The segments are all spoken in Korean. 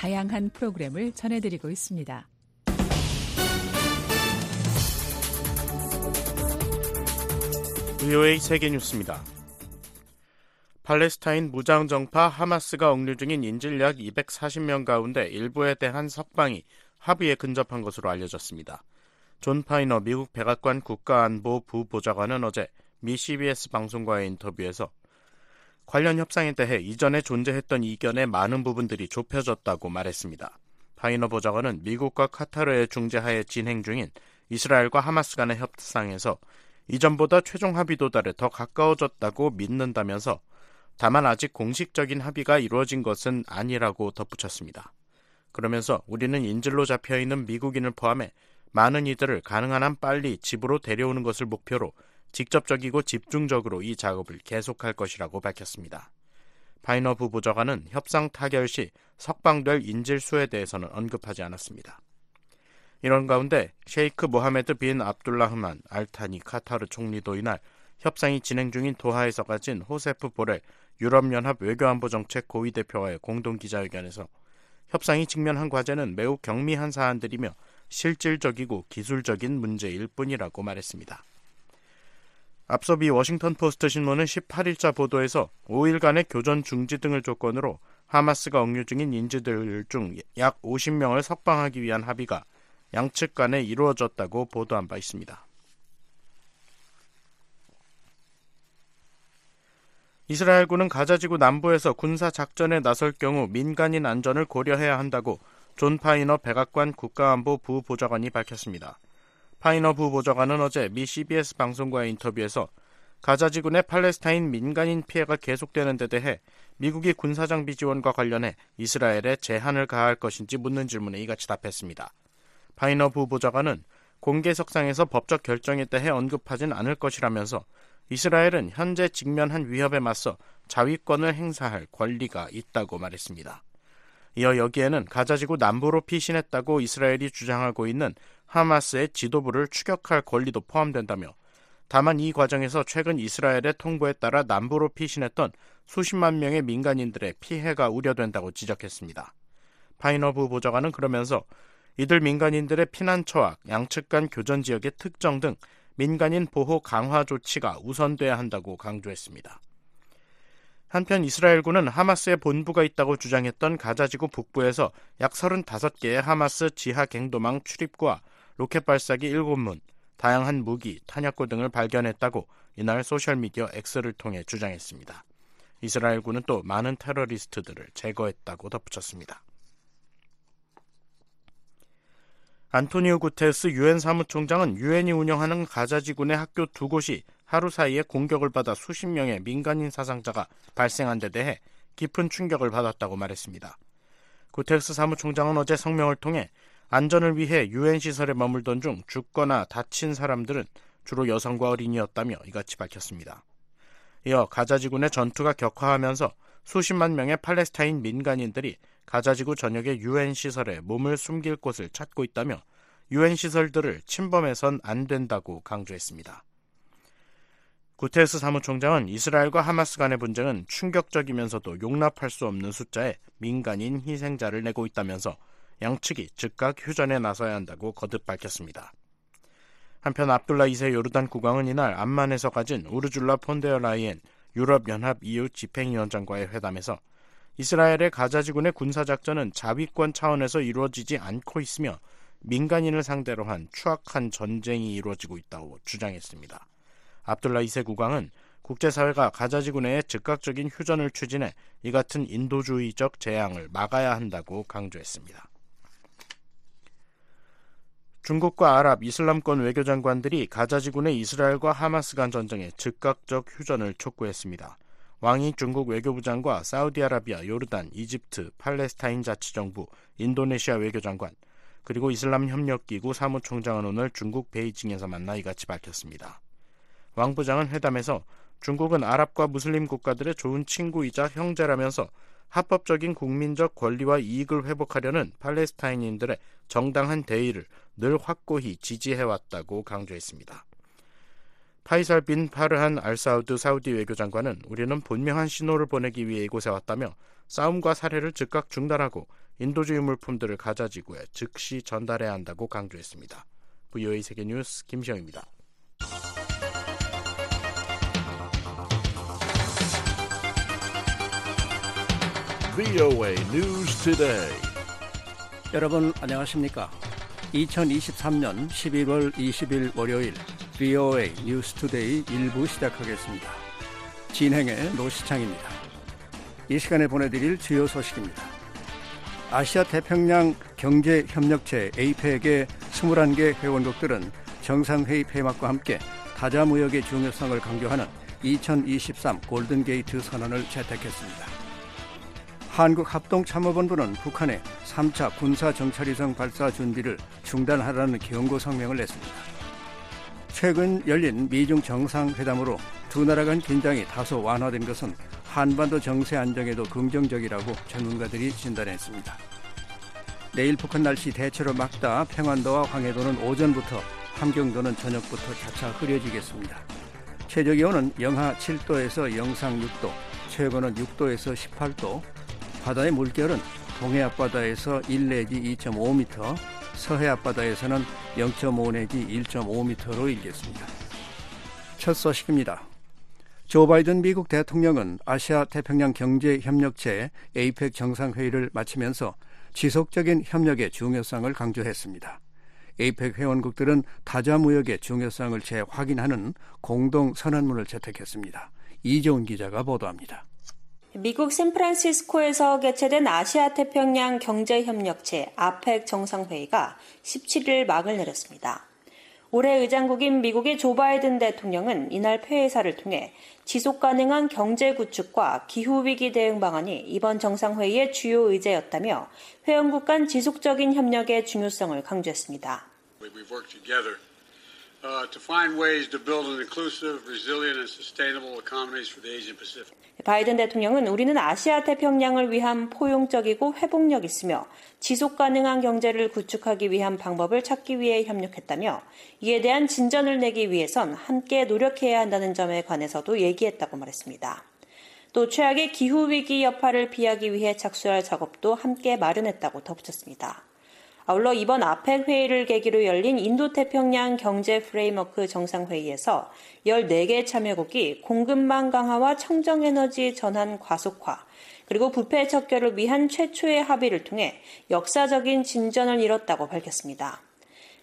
다양한 프로그램을 전해드리고 있습니다. VOA 세계 뉴스입니다. 팔레스타인 무장정파 하마스가 억류 중인 인질 약 240명 가운데 일부에 대한 석방이 합의에 근접한 것으로 알려졌습니다. 존 파이너 미국 백악관 국가안보 부보좌관은 어제 미 CBS 방송과의 인터뷰에서 관련 협상에 대해 이전에 존재했던 이견의 많은 부분들이 좁혀졌다고 말했습니다. 파이너 보좌관은 미국과 카타르의 중재하에 진행 중인 이스라엘과 하마스 간의 협상에서 이전보다 최종 합의 도달에 더 가까워졌다고 믿는다면서 다만 아직 공식적인 합의가 이루어진 것은 아니라고 덧붙였습니다. 그러면서 우리는 인질로 잡혀 있는 미국인을 포함해 많은 이들을 가능한 한 빨리 집으로 데려오는 것을 목표로 직접적이고 집중적으로 이 작업을 계속할 것이라고 밝혔습니다. 파이너 부보좌관은 협상 타결 시 석방될 인질 수에 대해서는 언급하지 않았습니다. 이런 가운데 셰이크 모하메드 빈 압둘라흐만 알타니 카타르 총리도 이날 협상이 진행 중인 도하에서 가진 호세프 보렐 유럽연합 외교안보정책 고위대표와의 공동기자회견에서 협상이 직면한 과제는 매우 경미한 사안들이며 실질적이고 기술적인 문제일 뿐이라고 말했습니다. 앞서 미 워싱턴 포스트 신문은 18일자 보도에서 5일간의 교전 중지 등을 조건으로 하마스가 억류 중인 인질들 중 약 50명을 석방하기 위한 합의가 양측 간에 이루어졌다고 보도한 바 있습니다. 이스라엘군은 가자지구 남부에서 군사 작전에 나설 경우 민간인 안전을 고려해야 한다고 존 파이너 백악관 국가안보 부보좌관이 밝혔습니다. 파이너 부 보좌관은 어제 미 CBS 방송과의 인터뷰에서 가자지구의 팔레스타인 민간인 피해가 계속되는 데 대해 미국이 군사장비 지원과 관련해 이스라엘에 제한을 가할 것인지 묻는 질문에 이같이 답했습니다. 파이너 부보좌관은 공개석상에서 법적 결정에 대해 언급하진 않을 것이라면서 이스라엘은 현재 직면한 위협에 맞서 자위권을 행사할 권리가 있다고 말했습니다. 이어 여기에는 가자지구 남부로 피신했다고 이스라엘이 주장하고 있는 하마스의 지도부를 추격할 권리도 포함된다며 다만 이 과정에서 최근 이스라엘의 통보에 따라 남부로 피신했던 수십만 명의 민간인들의 피해가 우려된다고 지적했습니다. 파이너부 보좌관은 그러면서 이들 민간인들의 피난처와 양측 간 교전 지역의 특정 등 민간인 보호 강화 조치가 우선돼야 한다고 강조했습니다. 한편 이스라엘군은 하마스의 본부가 있다고 주장했던 가자지구 북부에서 약 35개의 하마스 지하 갱도망 출입구와 로켓 발사기 7문, 다양한 무기, 탄약고 등을 발견했다고 이날 소셜미디어 X를 통해 주장했습니다. 이스라엘군은 또 많은 테러리스트들을 제거했다고 덧붙였습니다. 안토니오 구테스 유엔 사무총장은 유엔이 운영하는 가자지군의 학교 두 곳이 하루 사이에 공격을 받아 수십 명의 민간인 사상자가 발생한 데 대해 깊은 충격을 받았다고 말했습니다. 구테스 사무총장은 어제 성명을 통해 안전을 위해 유엔 시설에 머물던 중 죽거나 다친 사람들은 주로 여성과 어린이였다며 이같이 밝혔습니다. 이어 가자지군의 전투가 격화하면서 수십만 명의 팔레스타인 민간인들이 가자지구 전역의 유엔 시설에 몸을 숨길 곳을 찾고 있다며 유엔 시설들을 침범해선 안 된다고 강조했습니다. 구테스 사무총장은 이스라엘과 하마스 간의 분쟁은 충격적이면서도 용납할 수 없는 숫자의 민간인 희생자를 내고 있다면서 양측이 즉각 휴전에 나서야 한다고 거듭 밝혔습니다. 한편 압둘라 2세 요르단 국왕은 이날 암만에서 가진 우르줄라 폰데어 라이엔 유럽연합 EU 집행위원장과의 회담에서 이스라엘의 가자지군의 군사작전은 자위권 차원에서 이루어지지 않고 있으며 민간인을 상대로 한 추악한 전쟁이 이루어지고 있다고 주장했습니다. 압둘라 2세 국왕은 국제사회가 가자지구 내에 즉각적인 휴전을 추진해 이 같은 인도주의적 재앙을 막아야 한다고 강조했습니다. 중국과 아랍 이슬람권 외교장관들이 가자지구 내 이스라엘과 하마스 간 전쟁에 즉각적 휴전을 촉구했습니다. 왕이 중국 외교부장과 사우디아라비아, 요르단, 이집트, 팔레스타인 자치정부, 인도네시아 외교장관, 그리고 이슬람 협력기구 사무총장은 오늘 중국 베이징에서 만나 이같이 밝혔습니다. 왕 부장은 회담에서 중국은 아랍과 무슬림 국가들의 좋은 친구이자 형제라면서 합법적인 국민적 권리와 이익을 회복하려는 팔레스타인인들의 정당한 대의를 늘 확고히 지지해왔다고 강조했습니다. 파이살 빈 파르한 알사우드 사우디 외교장관은 우리는 분명한 신호를 보내기 위해 이곳에 왔다며 싸움과 살해를 즉각 중단하고 인도주의 물품들을 가자지구에 즉시 전달해야 한다고 강조했습니다. VOA 세계뉴스 김시영입니다. VOA News Today. 여러분 안녕하십니까? 2023년 11월 20일 월요일 VOA 뉴스 투데이 1부 시작하겠습니다. 진행의 노시창입니다. 이 시간에 보내드릴 주요 소식입니다. 아시아 태평양 경제협력체 APEC의 21개 회원국들은 정상회의 폐막과 함께 다자 무역의 중요성을 강조하는 2023 골든게이트 선언을 채택했습니다. 한국합동참모본부는 북한의 3차 군사정찰위성 발사 준비를 중단하라는 경고 성명을 냈습니다. 최근 열린 미중 정상회담으로 두 나라 간 긴장이 다소 완화된 것은 한반도 정세 안정에도 긍정적이라고 전문가들이 진단했습니다. 내일 북한 날씨 대체로 맑다 평안도와 황해도는 오전부터 함경도는 저녁부터 차차 흐려지겠습니다. 최저 기온은 영하 7도에서 영상 6도, 최고는 6도에서 18도, 바다의 물결은 동해 앞바다에서 1 내지 2.5m, 서해 앞바다에서는 0.5 내지 1.5m로 일겠습니다. 첫 소식입니다. 조 바이든 미국 대통령은 아시아 태평양 경제 협력체 에이펙 정상회의를 마치면서 지속적인 협력의 중요성을 강조했습니다. 에이펙 회원국들은 다자 무역의 중요성을 재확인하는 공동 선언문을 채택했습니다. 이재훈 기자가 보도합니다. 미국 샌프란시스코에서 개최된 아시아 태평양 경제협력체 아펙 정상회의가 17일 막을 내렸습니다. 올해 의장국인 미국의 조 바이든 대통령은 이날 폐회사를 통해 지속 가능한 경제 구축과 기후 위기 대응 방안이 이번 정상회의의 주요 의제였다며 회원국 간 지속적인 협력의 중요성을 강조했습니다. 바이든 대통령은 우리는 아시아 태평양을 위한 포용적이고 회복력 있으며 지속 가능한 경제를 구축하기 위한 방법을 찾기 위해 협력했다며 이에 대한 진전을 내기 위해선 함께 노력해야 한다는 점에 관해서도 얘기했다고 말했습니다. 또 최악의 기후 위기 여파를 피하기 위해 착수할 작업도 함께 마련했다고 덧붙였습니다. 아울러 이번 아펙 회의를 계기로 열린 인도태평양 경제 프레임워크 정상회의에서 14개 참여국이 공급망 강화와 청정에너지 전환 과속화, 그리고 부패 척결을 위한 최초의 합의를 통해 역사적인 진전을 이뤘다고 밝혔습니다.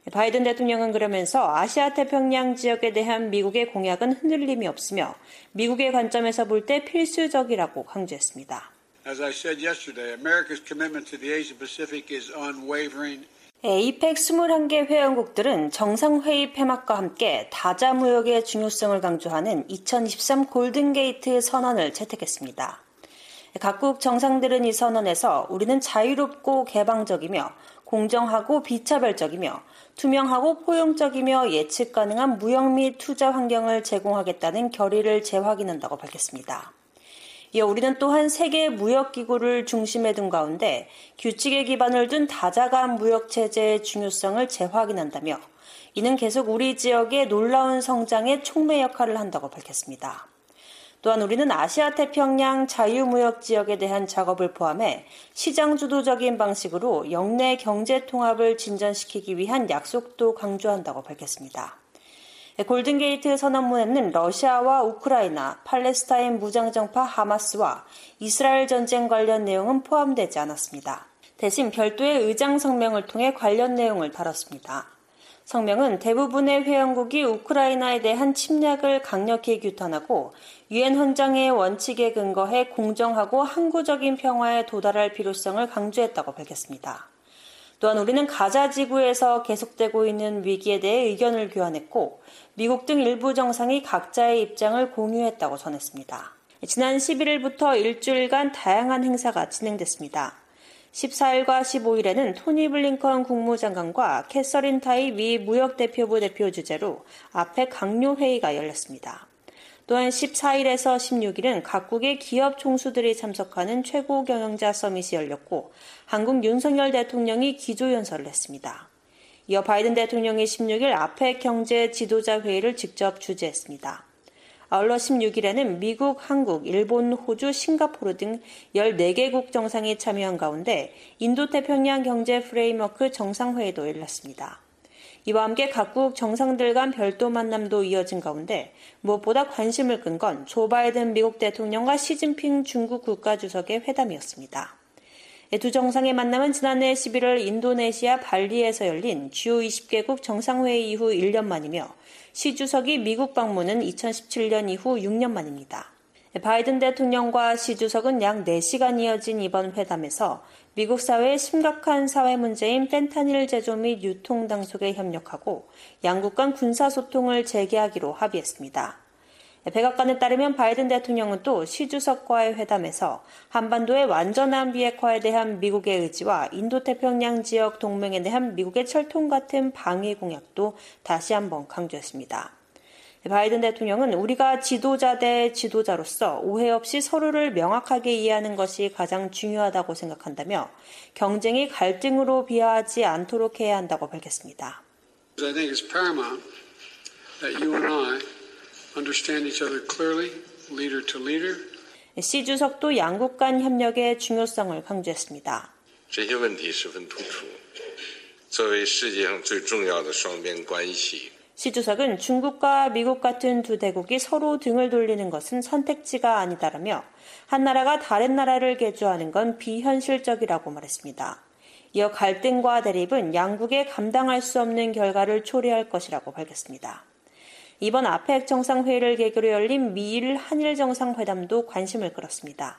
바이든 대통령은 그러면서 아시아 태평양 지역에 대한 미국의 공약은 흔들림이 없으며 미국의 관점에서 볼 때 필수적이라고 강조했습니다. As I said yesterday, America's commitment to the Asia Pacific is unwavering. 에이펙 21개 회원국들은 정상회의 폐막과 함께 다자 무역의 중요성을 강조하는 2023 골든게이트 선언을 채택했습니다. 각국 정상들은 이 선언에서 우리는 자유롭고 개방적이며 공정하고 비차별적이며 투명하고 포용적이며 예측 가능한 무역 및 투자 환경을 제공하겠다는 결의를 재확인한다고 밝혔습니다. 이어 우리는 또한 세계 무역기구를 중심에 둔 가운데 규칙에 기반을 둔 다자간 무역체제의 중요성을 재확인한다며 이는 계속 우리 지역의 놀라운 성장에 촉매 역할을 한다고 밝혔습니다. 또한 우리는 아시아 태평양 자유무역 지역에 대한 작업을 포함해 시장 주도적인 방식으로 영내 경제 통합을 진전시키기 위한 약속도 강조한다고 밝혔습니다. 골든게이트 선언문에는 러시아와 우크라이나, 팔레스타인 무장정파 하마스와 이스라엘 전쟁 관련 내용은 포함되지 않았습니다. 대신 별도의 의장 성명을 통해 관련 내용을 다뤘습니다. 성명은 대부분의 회원국이 우크라이나에 대한 침략을 강력히 규탄하고 유엔 헌장의 원칙에 근거해 공정하고 항구적인 평화에 도달할 필요성을 강조했다고 밝혔습니다. 또한 우리는 가자 지구에서 계속되고 있는 위기에 대해 의견을 교환했고 미국 등 일부 정상이 각자의 입장을 공유했다고 전했습니다. 지난 11일부터 일주일간 다양한 행사가 진행됐습니다. 14일과 15일에는 토니 블링컨 국무장관과 캐서린 타이 미 무역대표부 대표 주재로 아펙 각료회의가 열렸습니다. 또한 14일에서 16일은 각국의 기업 총수들이 참석하는 최고 경영자 서밋이 열렸고 한국 윤석열 대통령이 기조연설을 했습니다. 이어 바이든 대통령이 16일 아펙 경제 지도자 회의를 직접 주재했습니다. 아울러 16일에는 미국, 한국, 일본, 호주, 싱가포르 등 14개국 정상이 참여한 가운데 인도태평양 경제 프레임워크 정상회의도 열렸습니다. 이와 함께 각국 정상들 간 별도 만남도 이어진 가운데 무엇보다 관심을 끈 건 조 바이든 미국 대통령과 시진핑 중국 국가주석의 회담이었습니다. 두 정상의 만남은 지난해 11월 인도네시아 발리에서 열린 주요 20개국 정상회의 이후 1년 만이며 시 주석이 미국 방문은 2017년 이후 6년 만입니다. 바이든 대통령과 시 주석은 약 4시간 이어진 이번 회담에서 미국 사회의 심각한 사회 문제인 펜타닐 제조 및 유통 당속에 협력하고 양국 간 군사 소통을 재개하기로 합의했습니다. 백악관에 따르면 바이든 대통령은 또 시 주석과의 회담에서 한반도의 완전한 비핵화에 대한 미국의 의지와 인도태평양 지역 동맹에 대한 미국의 철통 같은 방위 공약도 다시 한번 강조했습니다. 바이든 대통령은 우리가 지도자 대 지도자로서 오해 없이 서로를 명확하게 이해하는 것이 가장 중요하다고 생각한다며 경쟁이 갈등으로 비화하지 않도록 해야 한다고 밝혔습니다. I think it's paramount that you and I understand each other clearly, leader to leader. 시 주석도 양국 간 협력의 중요성을 강조했습니다. 这些问题十分突出。作为世界上最重要的双边关系， 시 주석은 중국과 미국 같은 두 대국이 서로 등을 돌리는 것은 선택지가 아니다라며 한 나라가 다른 나라를 개조하는 건 비현실적이라고 말했습니다. 이어 갈등과 대립은 양국에 감당할 수 없는 결과를 초래할 것이라고 밝혔습니다. 이번 아펙 정상회의를 계기로 열린 미일 한일 정상회담도 관심을 끌었습니다.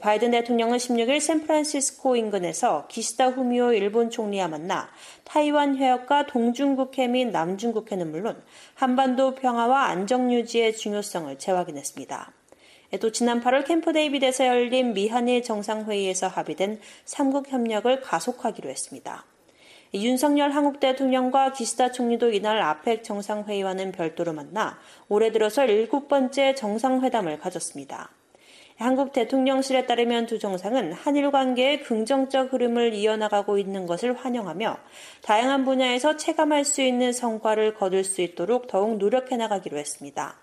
바이든 대통령은 16일 샌프란시스코 인근에서 기시다 후미오 일본 총리와 만나 타이완 해협과 동중국해 및 남중국해는 물론 한반도 평화와 안정 유지의 중요성을 재확인했습니다. 또 지난 8월 캠프 데이비드에서 열린 미한일 정상회의에서 합의된 삼국 협력을 가속하기로 했습니다. 윤석열 한국 대통령과 기시다 총리도 이날 아펙 정상회의와는 별도로 만나 올해 들어서 일곱 번째 정상회담을 가졌습니다. 한국 대통령실에 따르면 두 정상은 한일 관계의 긍정적 흐름을 이어나가고 있는 것을 환영하며 다양한 분야에서 체감할 수 있는 성과를 거둘 수 있도록 더욱 노력해 나가기로 했습니다.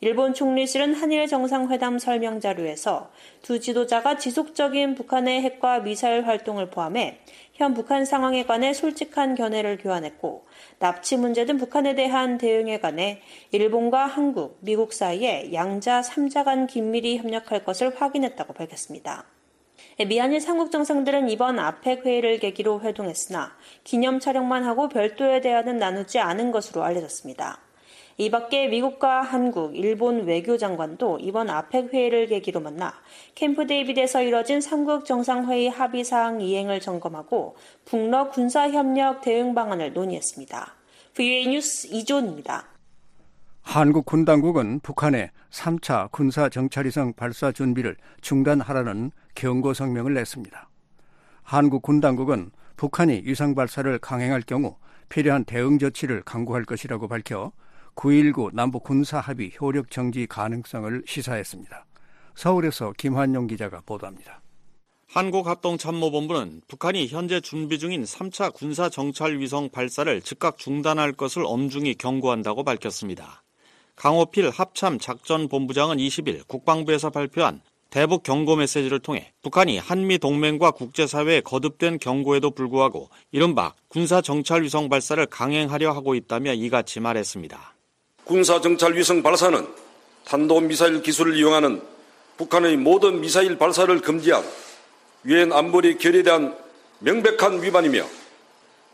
일본 총리실은 한일 정상회담 설명 자료에서 두 지도자가 지속적인 북한의 핵과 미사일 활동을 포함해 현 북한 상황에 관해 솔직한 견해를 교환했고 납치 문제 등 북한에 대한 대응에 관해 일본과 한국, 미국 사이에 양자 3자 간 긴밀히 협력할 것을 확인했다고 밝혔습니다. 미한일 삼국 정상들은 이번 아펙 회의를 계기로 회동했으나 기념 촬영만 하고 별도의 대화는 나누지 않은 것으로 알려졌습니다. 이 밖에 미국과 한국, 일본 외교장관도 이번 아펙 회의를 계기로 만나 캠프 데이비드에서 이뤄진 삼국 정상회의 합의 사항 이행을 점검하고 북러 군사 협력 대응 방안을 논의했습니다. VOA 뉴스 이조은입니다. 한국 군 당국은 북한의 3차 군사 정찰위성 발사 준비를 중단하라는 경고 성명을 냈습니다. 한국 군 당국은 북한이 위성 발사를 강행할 경우 필요한 대응 조치를 강구할 것이라고 밝혀 9.19 남북 군사 합의 효력 정지 가능성을 시사했습니다. 서울에서 김환용 기자가 보도합니다. 한국합동참모본부는 북한이 현재 준비 중인 3차 군사 정찰 위성 발사를 즉각 중단할 것을 엄중히 경고한다고 밝혔습니다. 강호필 합참 작전본부장은 20일 국방부에서 발표한 대북 경고 메시지를 통해 북한이 한미 동맹과 국제사회에 거듭된 경고에도 불구하고 이른바 군사 정찰 위성 발사를 강행하려 하고 있다며 이같이 말했습니다. 군사정찰 위성 발사는 탄도미사일 기술을 이용하는 북한의 모든 미사일 발사를 금지한 유엔 안보리 결의에 대한 명백한 위반이며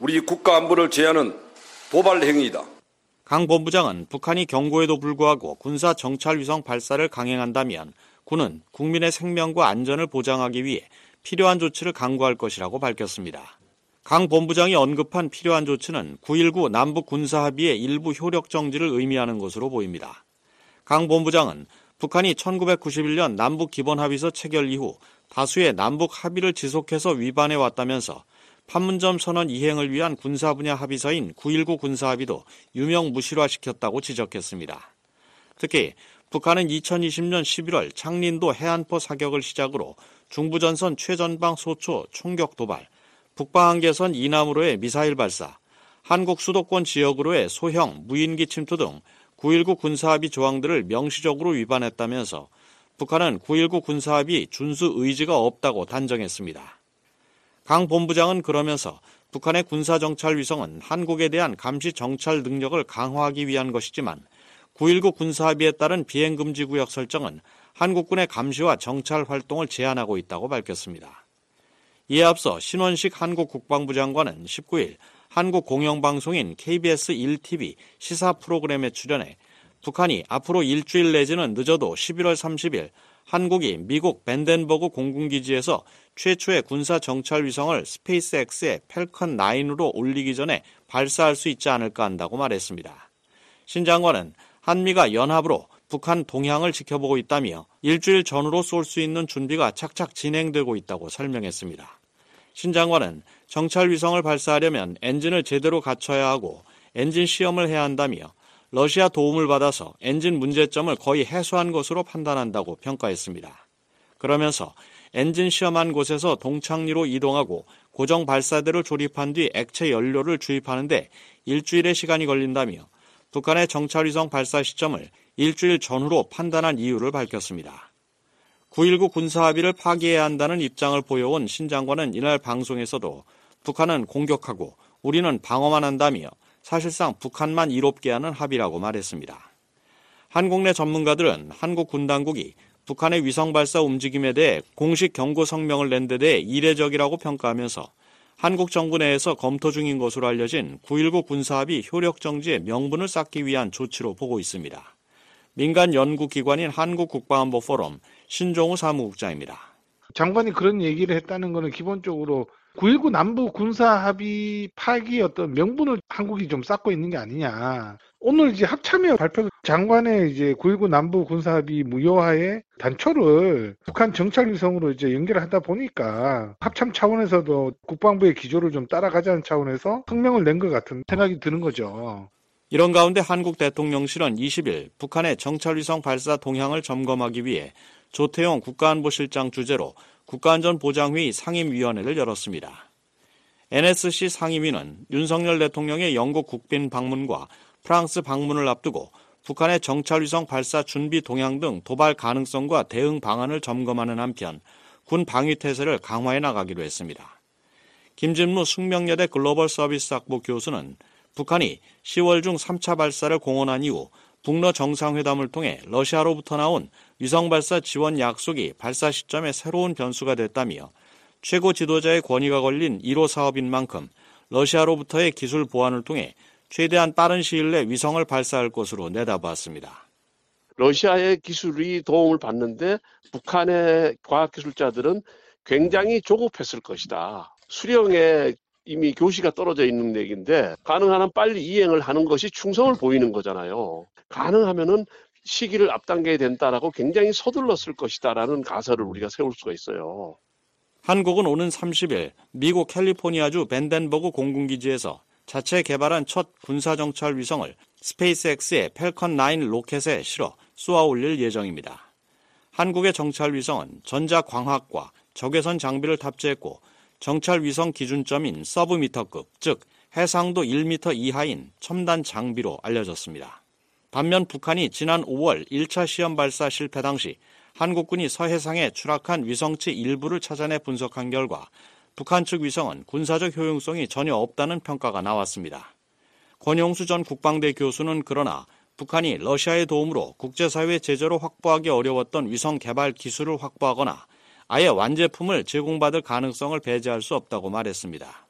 우리 국가 안보를 제하는 도발 행위이다. 강 본부장은 북한이 경고에도 불구하고 군사 정찰 위성 발사를 강행한다면 군은 국민의 생명과 안전을 보장하기 위해 필요한 조치를 강구할 것이라고 밝혔습니다. 강 본부장이 언급한 필요한 조치는 9.19 남북 군사합의의 일부 효력 정지를 의미하는 것으로 보입니다. 강 본부장은 북한이 1991년 남북 기본합의서 체결 이후 다수의 남북 합의를 지속해서 위반해 왔다면서 판문점 선언 이행을 위한 군사 분야 합의서인 9.19 군사합의도 유명 무실화시켰다고 지적했습니다. 특히 북한은 2020년 11월 창린도 해안포 사격을 시작으로 중부전선 최전방 소초 총격 도발, 북방한계선 이남으로의 미사일 발사, 한국 수도권 지역으로의 소형 무인기 침투 등 9.19 군사합의 조항들을 명시적으로 위반했다면서 북한은 9.19 군사합의 준수 의지가 없다고 단정했습니다. 강 본부장은 그러면서 북한의 군사정찰 위성은 한국에 대한 감시 정찰 능력을 강화하기 위한 것이지만 9.19 군사합의에 따른 비행금지구역 설정은 한국군의 감시와 정찰 활동을 제한하고 있다고 밝혔습니다. 이에 앞서 신원식 한국 국방부 장관은 19일 한국 공영방송인 KBS 1TV 시사 프로그램에 출연해 북한이 앞으로 일주일 내지는 늦어도 11월 30일 한국이 미국 벤덴버그 공군기지에서 최초의 군사 정찰 위성을 스페이스X의 펠컨 9으로 올리기 전에 발사할 수 있지 않을까 한다고 말했습니다. 신 장관은 한미가 연합으로 북한 동향을 지켜보고 있다며 일주일 전후로 쏠 수 있는 준비가 착착 진행되고 있다고 설명했습니다. 신 장관은 정찰 위성을 발사하려면 엔진을 제대로 갖춰야 하고 엔진 시험을 해야 한다며 러시아 도움을 받아서 엔진 문제점을 거의 해소한 것으로 판단한다고 평가했습니다. 그러면서 엔진 시험한 곳에서 동창리로 이동하고 고정 발사대를 조립한 뒤 액체 연료를 주입하는데 일주일의 시간이 걸린다며 북한의 정찰위성 발사 시점을 일주일 전후로 판단한 이유를 밝혔습니다. 9.19 군사합의를 파기해야 한다는 입장을 보여온 신 장관은 이날 방송에서도 북한은 공격하고 우리는 방어만 한다며 사실상 북한만 이롭게 하는 합의라고 말했습니다. 한국 내 전문가들은 한국 군 당국이 북한의 위성 발사 움직임에 대해 공식 경고 성명을 낸 데 대해 이례적이라고 평가하면서 한국 정부 내에서 검토 중인 것으로 알려진 9.19 군사합의 효력 정지의 명분을 쌓기 위한 조치로 보고 있습니다. 민간 연구기관인 한국국방안보 포럼 신종우 사무국장입니다. 장관이 그런 얘기를 했다는 것은 기본적으로 9.19 남북 군사 합의 파기 어떤 명분을 한국이 좀 쌓고 있는 게 아니냐. 오늘 이제 합참의 발표 장관의 이제 9.19 남북 군사 합의 무효화의 단초를 북한 정찰 위성으로 이제 연결하다 보니까 합참 차원에서도 국방부의 기조를 좀 따라가자는 차원에서 성명을 낸 것 같은 생각이 드는 거죠. 이런 가운데 한국 대통령실은 20일 북한의 정찰위성 발사 동향을 점검하기 위해 조태용 국가안보실장 주재로 국가안전보장회의 상임위원회를 열었습니다. NSC 상임위는 윤석열 대통령의 영국 국빈 방문과 프랑스 방문을 앞두고 북한의 정찰위성 발사 준비 동향 등 도발 가능성과 대응 방안을 점검하는 한편 군 방위 태세를 강화해 나가기로 했습니다. 김진무 숙명여대 글로벌 서비스 학부 교수는 북한이 10월 중 3차 발사를 공언한 이후 북러 정상회담을 통해 러시아로부터 나온 위성 발사 지원 약속이 발사 시점에 새로운 변수가 됐다며 최고 지도자의 권위가 걸린 1호 사업인 만큼 러시아로부터의 기술 보완을 통해 최대한 빠른 시일 내 위성을 발사할 것으로 내다봤습니다. 러시아의 기술이 도움을 받는데 북한의 과학기술자들은 굉장히 조급했을 것이다. 수령의 이미 교시가 떨어져 있는 얘기인데 가능한 한 빨리 이행을 하는 것이 충성을 보이는 거잖아요. 가능하면은 시기를 앞당겨야 된다라고 굉장히 서둘렀을 것이다라는 가설을 우리가 세울 수가 있어요. 한국은 오는 30일 미국 캘리포니아주 반덴버그 공군기지에서 자체 개발한 첫 군사정찰 위성을 스페이스X의 팰컨 9 로켓에 실어 쏘아 올릴 예정입니다. 한국의 정찰 위성은 전자광학과 적외선 장비를 탑재했고 정찰 위성 기준점인 서브미터급, 즉 해상도 1m 이하인 첨단 장비로 알려졌습니다. 반면 북한이 지난 5월 1차 시험 발사 실패 당시 한국군이 서해상에 추락한 위성체 일부를 찾아내 분석한 결과 북한 측 위성은 군사적 효용성이 전혀 없다는 평가가 나왔습니다. 권용수 전 국방대 교수는 그러나 북한이 러시아의 도움으로 국제사회 제재로 확보하기 어려웠던 위성 개발 기술을 확보하거나 아예 완제품을 제공받을 가능성을 배제할 수 없다고 말했습니다.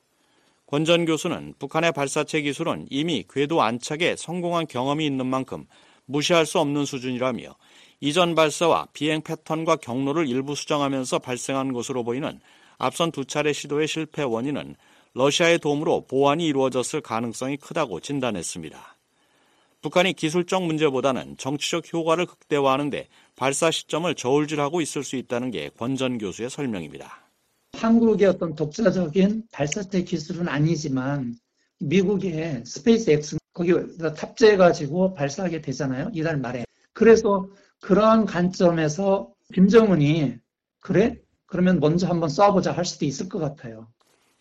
권전 교수는 북한의 발사체 기술은 이미 궤도 안착에 성공한 경험이 있는 만큼 무시할 수 없는 수준이라며 이전 발사와 비행 패턴과 경로를 일부 수정하면서 발생한 것으로 보이는 앞선 두 차례 시도의 실패 원인은 러시아의 도움으로 보완이 이루어졌을 가능성이 크다고 진단했습니다. 북한이 기술적 문제보다는 정치적 효과를 극대화하는데 발사 시점을 저울질하고 있을 수 있다는 게 권전 교수의 설명입니다. 한국의 어떤 독자적인 발사체 기술은 아니지만 미국의 스페이스 X 거기다 탑재해가지고 발사하게 되잖아요. 이달 말에. 그래서 그러한 관점에서 김정은이 그래? 그러면 먼저 한번 쏴보자 할 수도 있을 것 같아요.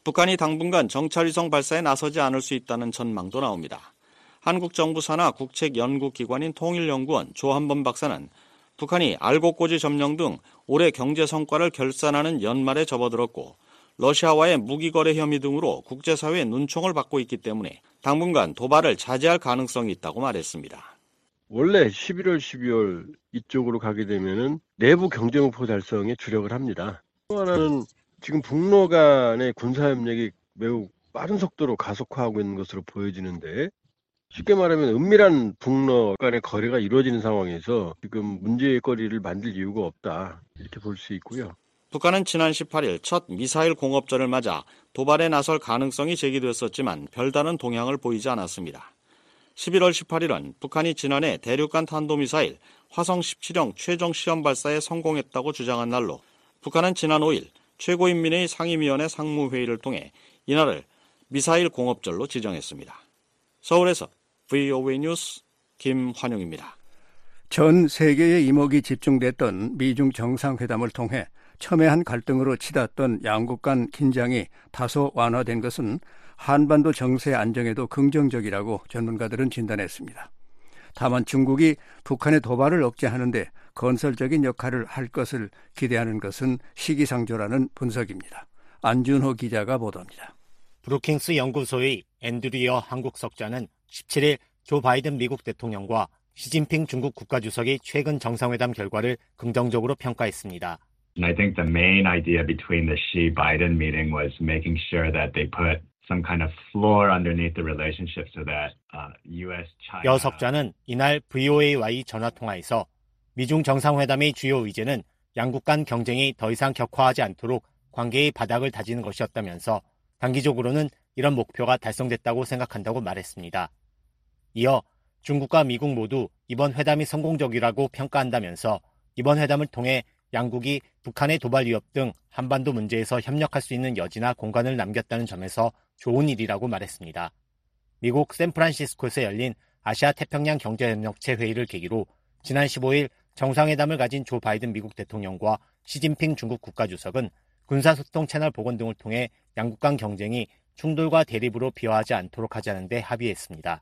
북한이 당분간 정찰위성 발사에 나서지 않을 수 있다는 전망도 나옵니다. 한국 정부 산하 국책 연구기관인 통일연구원 조한범 박사는 북한이 알곡고지 점령 등 올해 경제 성과를 결산하는 연말에 접어들었고 러시아와의 무기거래 혐의 등으로 국제사회의 눈총을 받고 있기 때문에 당분간 도발을 자제할 가능성이 있다고 말했습니다. 원래 11월, 12월 이쪽으로 가게 되면은 내부 경제 목표 달성에 주력을 합니다. 또 하나는 지금 북러 간의 군사협력이 매우 빠른 속도로 가속화하고 있는 것으로 보여지는데 쉽게 말하면 은밀한 북러 간의 거래가 이루어지는 상황에서 지금 문제의 거리를 만들 이유가 없다 이렇게 볼 수 있고요. 북한은 지난 18일 첫 미사일 공업전을 맞아 도발에 나설 가능성이 제기됐었지만 별다른 동향을 보이지 않았습니다. 11월 18일은 북한이 지난해 대륙간 탄도미사일 화성 17형 최종 시험 발사에 성공했다고 주장한 날로 북한은 지난 5일 최고인민회의 상임위원회 상무회의를 통해 이날을 미사일 공업절로 지정했습니다. 서울에서 VOA 뉴스 김환용입니다. 전 세계의 이목이 집중됐던 미중 정상회담을 통해 첨예한 갈등으로 치닫던 양국 간 긴장이 다소 완화된 것은 한반도 정세 안정에도 긍정적이라고 전문가들은 진단했습니다. 다만 중국이 북한의 도발을 억제하는데 건설적인 역할을 할 것을 기대하는 것은 시기상조라는 분석입니다. 안준호 기자가 보도합니다. 브루킹스 연구소의 앤드리어 한국 석자는 17일 조 바이든 미국 대통령과 시진핑 중국 국가주석이 최근 정상회담 결과를 긍정적으로 평가했습니다. And I think the main idea between the Xi Biden meeting was making sure that they put some kind of floor underneath the relationship so that uh, U.S. China. 여 석자는 이날 VOA와의 전화 통화에서 미중 정상회담의 주요 의제는 양국 간 경쟁이 더 이상 격화하지 않도록 관계의 바닥을 다지는 것이었다면서 단기적으로는 이런 목표가 달성됐다고 생각한다고 말했습니다. 이어 중국과 미국 모두 이번 회담이 성공적이라고 평가한다면서 이번 회담을 통해 양국이 북한의 도발 위협 등 한반도 문제에서 협력할 수 있는 여지나 공간을 남겼다는 점에서 좋은 일이라고 말했습니다. 미국 샌프란시스코에서 열린 아시아 태평양 경제협력체 회의를 계기로 지난 15일 정상회담을 가진 조 바이든 미국 대통령과 시진핑 중국 국가주석은 군사소통 채널 복원 등을 통해 양국 간 경쟁이 충돌과 대립으로 비화하지 않도록 하자는 데 합의했습니다.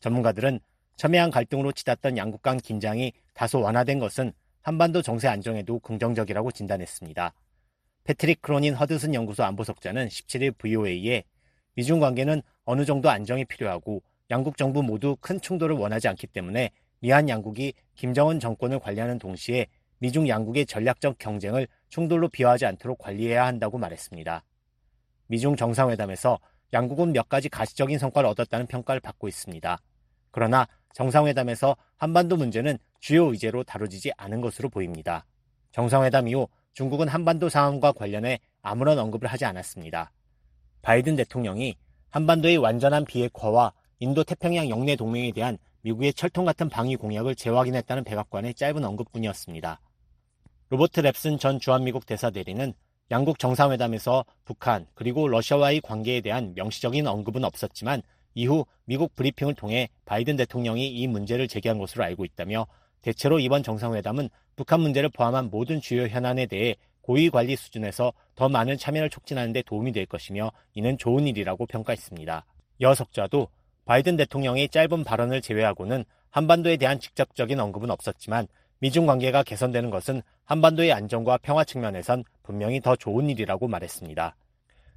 전문가들은 첨예한 갈등으로 치닫던 양국 간 긴장이 다소 완화된 것은 한반도 정세 안정에도 긍정적이라고 진단했습니다. 패트릭 크로닌 허드슨 연구소 안보석자는 17일 VOA에 미중 관계는 어느 정도 안정이 필요하고 양국 정부 모두 큰 충돌을 원하지 않기 때문에 미한 양국이 김정은 정권을 관리하는 동시에 미중 양국의 전략적 경쟁을 충돌로 비화하지 않도록 관리해야 한다고 말했습니다. 미중 정상회담에서 양국은 몇 가지 가시적인 성과를 얻었다는 평가를 받고 있습니다. 그러나 정상회담에서 한반도 문제는 주요 의제로 다뤄지지 않은 것으로 보입니다. 정상회담 이후 중국은 한반도 상황과 관련해 아무런 언급을 하지 않았습니다. 바이든 대통령이 한반도의 완전한 비핵화와 인도 태평양 영내 동맹에 대한 미국의 철통 같은 방위 공약을 재확인했다는 백악관의 짧은 언급뿐이었습니다. 로버트 랩슨 전 주한미국 대사 대리는 양국 정상회담에서 북한 그리고 러시아와의 관계에 대한 명시적인 언급은 없었지만 이후 미국 브리핑을 통해 바이든 대통령이 이 문제를 제기한 것으로 알고 있다며 대체로 이번 정상회담은 북한 문제를 포함한 모든 주요 현안에 대해 고위 관리 수준에서 더 많은 참여를 촉진하는 데 도움이 될 것이며 이는 좋은 일이라고 평가했습니다. 여석자도 바이든 대통령의 짧은 발언을 제외하고는 한반도에 대한 직접적인 언급은 없었지만 미중 관계가 개선되는 것은 한반도의 안정과 평화 측면에선 분명히 더 좋은 일이라고 말했습니다.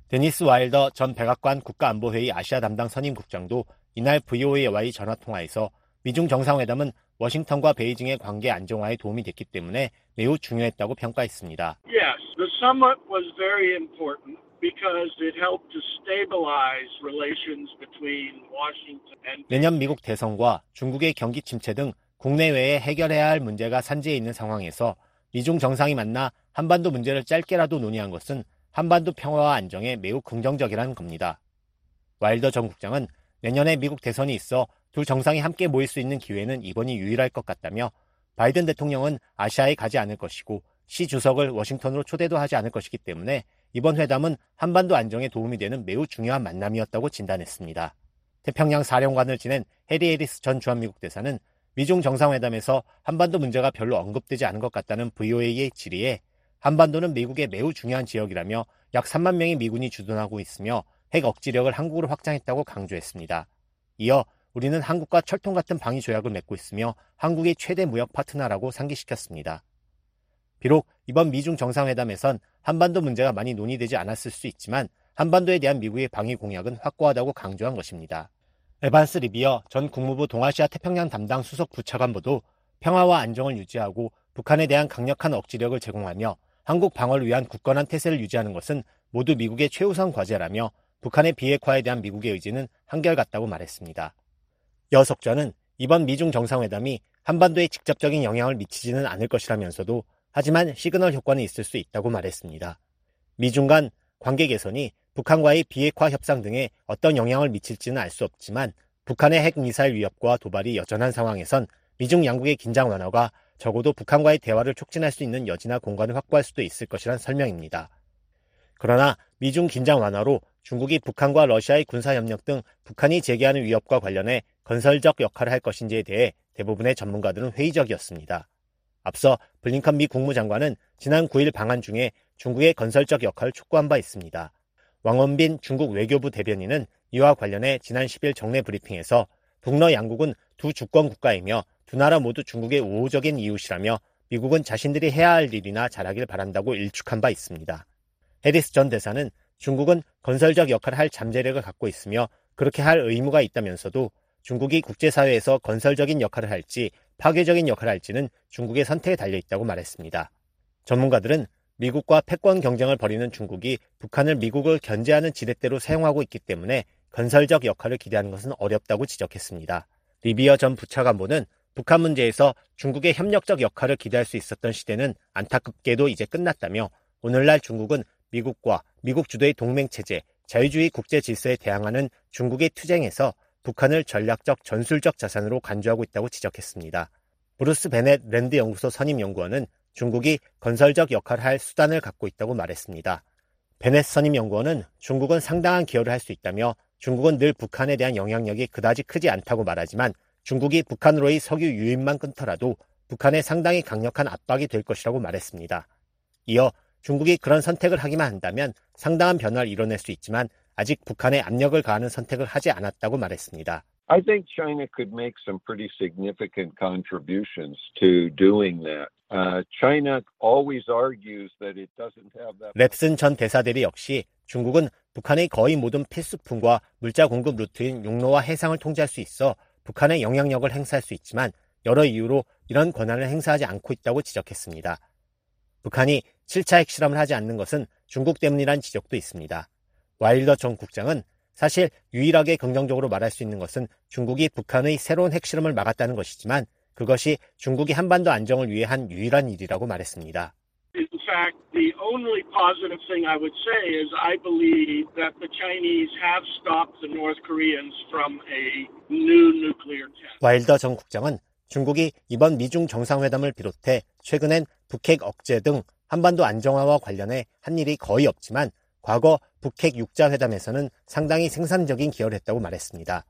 데니스 와일더 전 백악관 국가안보회의 아시아 담당 선임 국장도 이날 VOA와의 전화 통화에서 미중 정상회담은 워싱턴과 베이징의 관계 안정화에 도움이 됐기 때문에 매우 중요했다고 평가했습니다. Yes, the summit was very important because it helped to stabilize relations between Washington and 내년 미국 대선과 중국의 경기 침체 등 국내외에 해결해야 할 문제가 산재해 있는 상황에서 미중 정상이 만나 한반도 문제를 짧게라도 논의한 것은 한반도 평화와 안정에 매우 긍정적이라는 겁니다. 와일더 전 국장은 내년에 미국 대선이 있어 두 정상이 함께 모일 수 있는 기회는 이번이 유일할 것 같다며 바이든 대통령은 아시아에 가지 않을 것이고 시 주석을 워싱턴으로 초대도 하지 않을 것이기 때문에 이번 회담은 한반도 안정에 도움이 되는 매우 중요한 만남이었다고 진단했습니다. 태평양 사령관을 지낸 해리 해리스 전 주한미국 대사는 미중 정상회담에서 한반도 문제가 별로 언급되지 않은 것 같다는 VOA의 질의에 한반도는 미국의 매우 중요한 지역이라며 약 3만 명의 미군이 주둔하고 있으며 핵 억지력을 한국으로 확장했다고 강조했습니다. 이어 우리는 한국과 철통 같은 방위 조약을 맺고 있으며 한국의 최대 무역 파트너라고 상기시켰습니다. 비록 이번 미중 정상회담에선 한반도 문제가 많이 논의되지 않았을 수 있지만 한반도에 대한 미국의 방위 공약은 확고하다고 강조한 것입니다. 에반스 리비어 전 국무부 동아시아 태평양 담당 수석 부차관보도 평화와 안정을 유지하고 북한에 대한 강력한 억지력을 제공하며 한국 방어를 위한 굳건한 태세를 유지하는 것은 모두 미국의 최우선 과제라며 북한의 비핵화에 대한 미국의 의지는 한결같다고 말했습니다. 여석좌는 이번 미중 정상회담이 한반도에 직접적인 영향을 미치지는 않을 것이라면서도 하지만 시그널 효과는 있을 수 있다고 말했습니다. 미중 간 관계 개선이 북한과의 비핵화 협상 등에 어떤 영향을 미칠지는 알 수 없지만 북한의 핵 미사일 위협과 도발이 여전한 상황에선 미중 양국의 긴장 완화가 적어도 북한과의 대화를 촉진할 수 있는 여지나 공간을 확보할 수도 있을 것이란 설명입니다. 그러나 미중 긴장 완화로 중국이 북한과 러시아의 군사협력 등 북한이 제기하는 위협과 관련해 건설적 역할을 할 것인지에 대해 대부분의 전문가들은 회의적이었습니다. 앞서 블링컨 미 국무장관은 지난 9일 방한 중에 중국의 건설적 역할을 촉구한 바 있습니다. 왕원빈 중국 외교부 대변인은 이와 관련해 지난 10일 정례 브리핑에서 북러 양국은 두 주권 국가이며 두 나라 모두 중국의 우호적인 이웃이라며 미국은 자신들이 해야 할 일이나 잘하길 바란다고 일축한 바 있습니다. 해리스 전 대사는 중국은 건설적 역할을 할 잠재력을 갖고 있으며 그렇게 할 의무가 있다면서도 중국이 국제사회에서 건설적인 역할을 할지 파괴적인 역할을 할지는 중국의 선택에 달려 있다고 말했습니다. 전문가들은 미국과 패권 경쟁을 벌이는 중국이 북한을 미국을 견제하는 지렛대로 사용하고 있기 때문에 건설적 역할을 기대하는 것은 어렵다고 지적했습니다. 리비어 전 부차관보는 북한 문제에서 중국의 협력적 역할을 기대할 수 있었던 시대는 안타깝게도 이제 끝났다며 오늘날 중국은 미국과 미국 주도의 동맹체제, 자유주의 국제 질서에 대항하는 중국의 투쟁에서 북한을 전략적 전술적 자산으로 간주하고 있다고 지적했습니다. 브루스 베넷 랜드 연구소 선임 연구원은 중국이 건설적 역할을 할 수단을 갖고 있다고 말했습니다. 베넷 선임 연구원은 중국은 상당한 기여를 할 수 있다며 중국은 늘 북한에 대한 영향력이 그다지 크지 않다고 말하지만 중국이 북한으로의 석유 유입만 끊더라도 북한에 상당히 강력한 압박이 될 것이라고 말했습니다. 이어 중국이 그런 선택을 하기만 한다면 상당한 변화를 이뤄낼 수 있지만 아직 북한에 압력을 가하는 선택을 하지 않았다고 말했습니다. I think China could make some pretty significant contributions to doing that. Uh. 랩슨 전 대사대리 역시 중국은 북한의 거의 모든 필수품과 물자 공급 루트인 용로와 해상을 통제할 수 있어 북한의 영향력을 행사할 수 있지만 여러 이유로 이런 권한을 행사하지 않고 있다고 지적했습니다. 북한이 7차 핵실험을 하지 않는 것은 중국 때문이란 지적도 있습니다. 와일더 전 국장은 사실 유일하게 긍정적으로 말할 수 있는 것은 중국이 북한의 새로운 핵실험을 막았다는 것이지만 그것이 중국이 한반도 안정을 위해 한 유일한 일이라고 말했습니다. In fact, the only positive thing I would say is I believe that the Chinese have stopped the North Koreans from a new nuclear test. 와일더 전 국장은 중국이 이번 미중 정상회담을 비롯해 최근엔 북핵 억제 등 한반도 안정화와 관련해 한 일이 거의 없지만 과거 북핵 육자회담에서는 상당히 생산적인 기여를 했다고 말했습니다.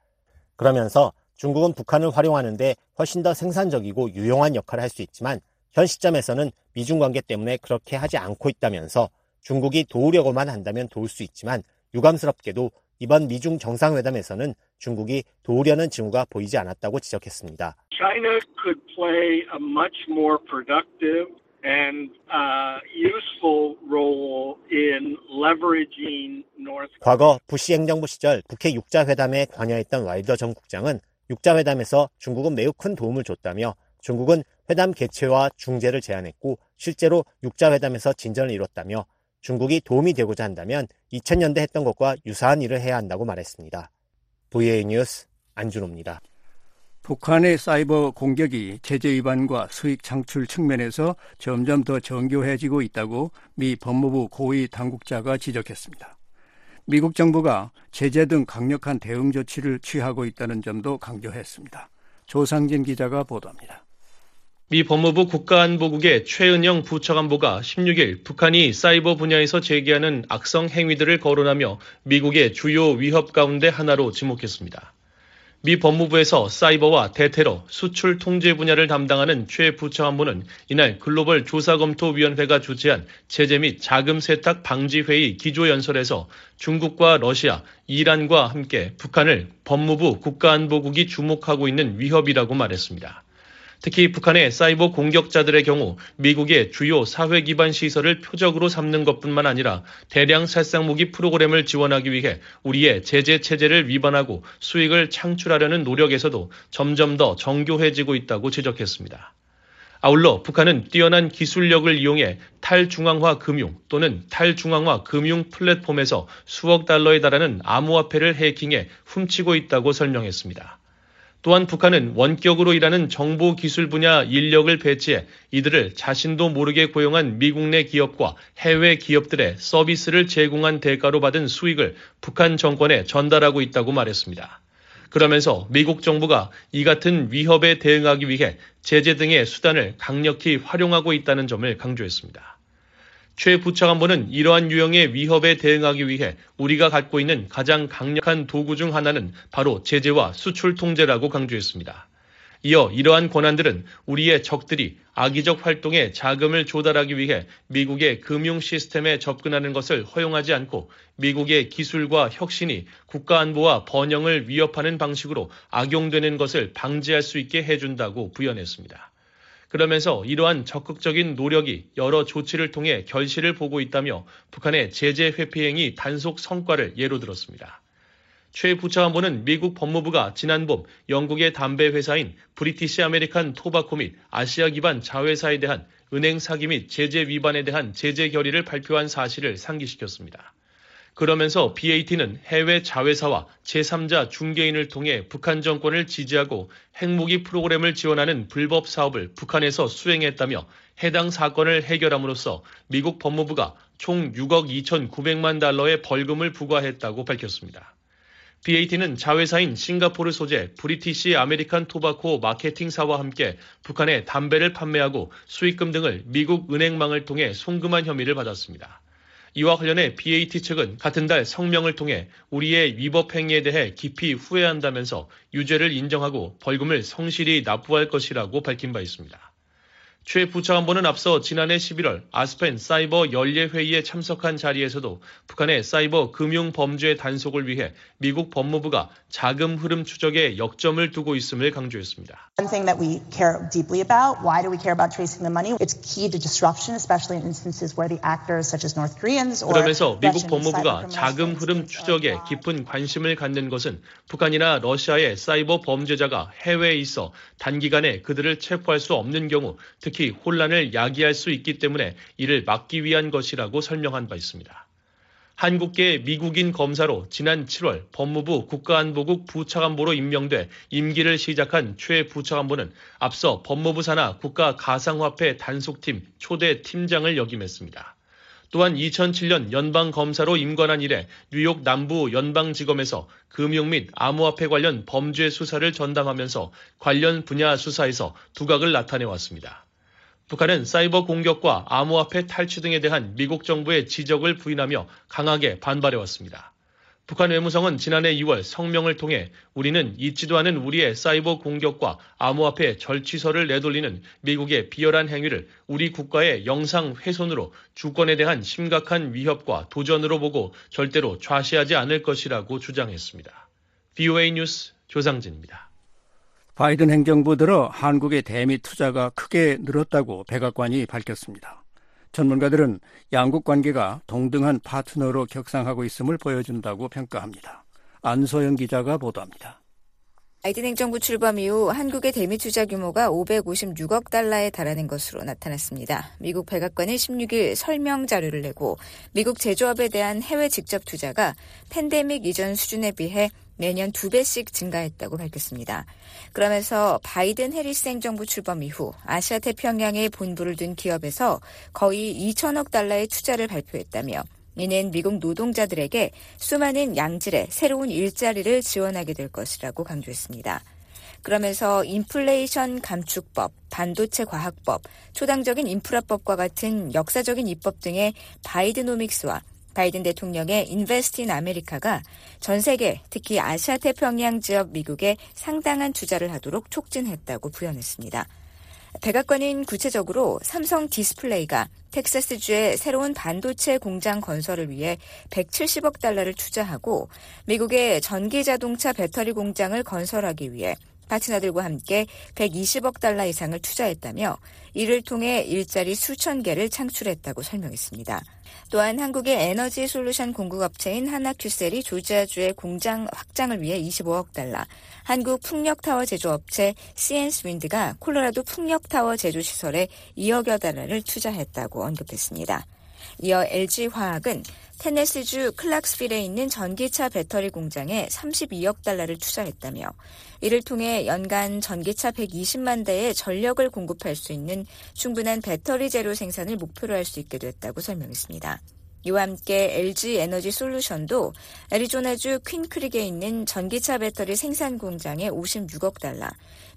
그러면서 중국은 북한을 활용하는데 훨씬 더 생산적이고 유용한 역할을 할 수 있지만 현 시점에서는 미중 관계 때문에 그렇게 하지 않고 있다면서 중국이 도우려고만 한다면 도울 수 있지만 유감스럽게도 이번 미중 정상회담에서는 중국이 도우려는 징후가 보이지 않았다고 지적했습니다. China could play a much more productive and uh, useful role in leveraging North. 과거 부시 행정부 시절 북핵 육자회담에 관여했던 와일더 전 국장은 육자회담에서 중국은 매우 큰 도움을 줬다며 중국은 회담 개최와 중재를 제안했고 실제로 육자회담에서 진전을 이뤘다며 중국이 도움이 되고자 한다면 2000년대 했던 것과 유사한 일을 해야 한다고 말했습니다. VA 뉴스 안준호입니다. 북한의 사이버 공격이 제재 위반과 수익 창출 측면에서 점점 더 정교해지고 있다고 미 법무부 고위 당국자가 지적했습니다. 미국 정부가 제재 등 강력한 대응 조치를 취하고 있다는 점도 강조했습니다. 조상진 기자가 보도합니다. 미 법무부 국가안보국의 최은영 부처관보가 16일 북한이 사이버 분야에서 제기하는 악성 행위들을 거론하며 미국의 주요 위협 가운데 하나로 지목했습니다. 미 법무부에서 사이버와 대테러, 수출 통제 분야를 담당하는 최 부처관보는 이날 글로벌 조사검토위원회가 주재한 제재 및 자금 세탁 방지 회의 기조연설에서 중국과 러시아, 이란과 함께 북한을 법무부 국가안보국이 주목하고 있는 위협이라고 말했습니다. 특히 북한의 사이버 공격자들의 경우 미국의 주요 사회 기반 시설을 표적으로 삼는 것뿐만 아니라 대량 살상 무기 프로그램을 지원하기 위해 우리의 제재 체제를 위반하고 수익을 창출하려는 노력에서도 점점 더 정교해지고 있다고 지적했습니다. 아울러 북한은 뛰어난 기술력을 이용해 탈중앙화 금융 또는 탈중앙화 금융 플랫폼에서 수억 달러에 달하는 암호화폐를 해킹해 훔치고 있다고 설명했습니다. 또한 북한은 원격으로 일하는 정보 기술 분야 인력을 배치해 이들을 자신도 모르게 고용한 미국 내 기업과 해외 기업들의 서비스를 제공한 대가로 받은 수익을 북한 정권에 전달하고 있다고 말했습니다. 그러면서 미국 정부가 이 같은 위협에 대응하기 위해 제재 등의 수단을 강력히 활용하고 있다는 점을 강조했습니다. 최 부차관보는 이러한 유형의 위협에 대응하기 위해 우리가 갖고 있는 가장 강력한 도구 중 하나는 바로 제재와 수출 통제라고 강조했습니다. 이어 이러한 권한들은 우리의 적들이 악의적 활동에 자금을 조달하기 위해 미국의 금융 시스템에 접근하는 것을 허용하지 않고 미국의 기술과 혁신이 국가 안보와 번영을 위협하는 방식으로 악용되는 것을 방지할 수 있게 해준다고 부연했습니다. 그러면서 이러한 적극적인 노력이 여러 조치를 통해 결실을 보고 있다며 북한의 제재 회피 행위 단속 성과를 예로 들었습니다. 최 부차관보는 미국 법무부가 지난 봄 영국의 담배 회사인 브리티시 아메리칸 토바코 및 아시아 기반 자회사에 대한 은행 사기 및 제재 위반에 대한 제재 결의를 발표한 사실을 상기시켰습니다. 그러면서 BAT는 해외 자회사와 제3자 중개인을 통해 북한 정권을 지지하고 핵무기 프로그램을 지원하는 불법 사업을 북한에서 수행했다며 해당 사건을 해결함으로써 미국 법무부가 총 6억 2,900만 달러의 벌금을 부과했다고 밝혔습니다. BAT는 자회사인 싱가포르 소재 브리티시 아메리칸 토바코 마케팅사와 함께 북한에 담배를 판매하고 수익금 등을 미국 은행망을 통해 송금한 혐의를 받았습니다. 이와 관련해 BAT 측은 같은 달 성명을 통해 우리의 위법 행위에 대해 깊이 후회한다면서 유죄를 인정하고 벌금을 성실히 납부할 것이라고 밝힌 바 있습니다. 최 부차관보는 앞서 지난해 11월 아스펜 사이버 연례 회의에 참석한 자리에서도 북한의 사이버 금융 범죄 단속을 위해 미국 법무부가 자금 흐름 추적에 역점을 두고 있음을 강조했습니다. One thing that we care deeply about, why do we care about tracing the money? It's key to disruption, especially in instances where the actors such as North Koreans or 그러면서 미국 법무부가 자금 흐름 추적에 깊은 관심을 갖는 것은 북한이나 러시아의 사이버 범죄자가 해외에 있어 단기간에 그들을 체포할 수 없는 경우 특히 특히 혼란을 야기할 수 있기 때문에 이를 막기 위한 것이라고 설명한 바 있습니다. 한국계 미국인 검사로 지난 7월 법무부 국가안보국 부차관보로 임명돼 임기를 시작한 최 부차관보는 앞서 법무부 산하 국가가상화폐 단속팀 초대 팀장을 역임했습니다. 또한 2007년 연방검사로 임관한 이래 뉴욕 남부 연방지검에서 금융 및 암호화폐 관련 범죄 수사를 전담하면서 관련 분야 수사에서 두각을 나타내왔습니다. 북한은 사이버 공격과 암호화폐 탈취 등에 대한 미국 정부의 지적을 부인하며 강하게 반발해왔습니다. 북한 외무성은 지난해 2월 성명을 통해 우리는 잊지도 않은 우리의 사이버 공격과 암호화폐 절취설을 내돌리는 미국의 비열한 행위를 우리 국가의 영상 훼손으로 주권에 대한 심각한 위협과 도전으로 보고 절대로 좌시하지 않을 것이라고 주장했습니다. BOA 뉴스 조상진입니다. 바이든 행정부 들어 한국의 대미 투자가 크게 늘었다고 백악관이 밝혔습니다. 전문가들은 양국 관계가 동등한 파트너로 격상하고 있음을 보여준다고 평가합니다. 안소영 기자가 보도합니다. 바이든 행정부 출범 이후 한국의 대미 투자 규모가 556억 달러에 달하는 것으로 나타났습니다. 미국 백악관은 16일 설명 자료를 내고 미국 제조업에 대한 해외 직접 투자가 팬데믹 이전 수준에 비해 매년 두 배씩 증가했다고 밝혔습니다. 그러면서 바이든 해리스 행정부 출범 이후 아시아 태평양에 본부를 둔 기업에서 거의 2천억 달러의 투자를 발표했다며 이는 미국 노동자들에게 수많은 양질의 새로운 일자리를 지원하게 될 것이라고 강조했습니다. 그러면서 인플레이션 감축법, 반도체 과학법, 초당적인 인프라법과 같은 역사적인 입법 등의 바이드노믹스와 바이든 대통령의 Invest in America가 전 세계, 특히 아시아 태평양 지역 미국에 상당한 투자를 하도록 촉진했다고 부연했습니다. 백악관은 구체적으로 삼성 디스플레이가 텍사스주의 새로운 반도체 공장 건설을 위해 170억 달러를 투자하고 미국의 전기 자동차 배터리 공장을 건설하기 위해 파트너들과 함께 120억 달러 이상을 투자했다며 이를 통해 일자리 수천 개를 창출했다고 설명했습니다. 또한 한국의 에너지 솔루션 공급업체인 한화큐셀이 조지아주의 공장 확장을 위해 25억 달러, 한국 풍력타워 제조업체 시엔스윈드가 콜로라도 풍력타워 제조시설에 2억여 달러를 투자했다고 언급했습니다. 이어 LG화학은 테네시주 클락스빌에 있는 전기차 배터리 공장에 32억 달러를 투자했다며 이를 통해 연간 전기차 120만 대의 전력을 공급할 수 있는 충분한 배터리 재료 생산을 목표로 할 수 있게 됐다고 설명했습니다. 이와 함께 LG 에너지 솔루션도 애리조나주 퀸크릭에 있는 전기차 배터리 생산 공장에 56억 달러,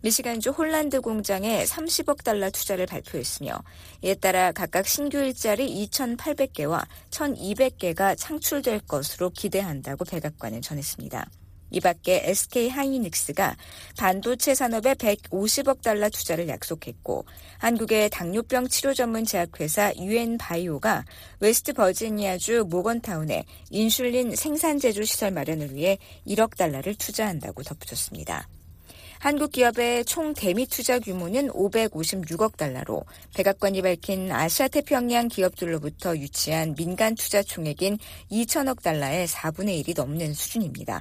미시간주 홀란드 공장에 30억 달러 투자를 발표했으며 이에 따라 각각 신규 일자리 2,800개와 1,200개가 창출될 것으로 기대한다고 백악관은 전했습니다. 이 밖에 SK 하이닉스가 반도체 산업에 150억 달러 투자를 약속했고 한국의 당뇨병 치료 전문 제약회사 유엔바이오가 웨스트 버지니아주 모건타운에 인슐린 생산 제조 시설 마련을 위해 1억 달러를 투자한다고 덧붙였습니다. 한국 기업의 총 대미 투자 규모는 556억 달러로 백악관이 밝힌 아시아 태평양 기업들로부터 유치한 민간 투자 총액인 2천억 달러의 4분의 1이 넘는 수준입니다.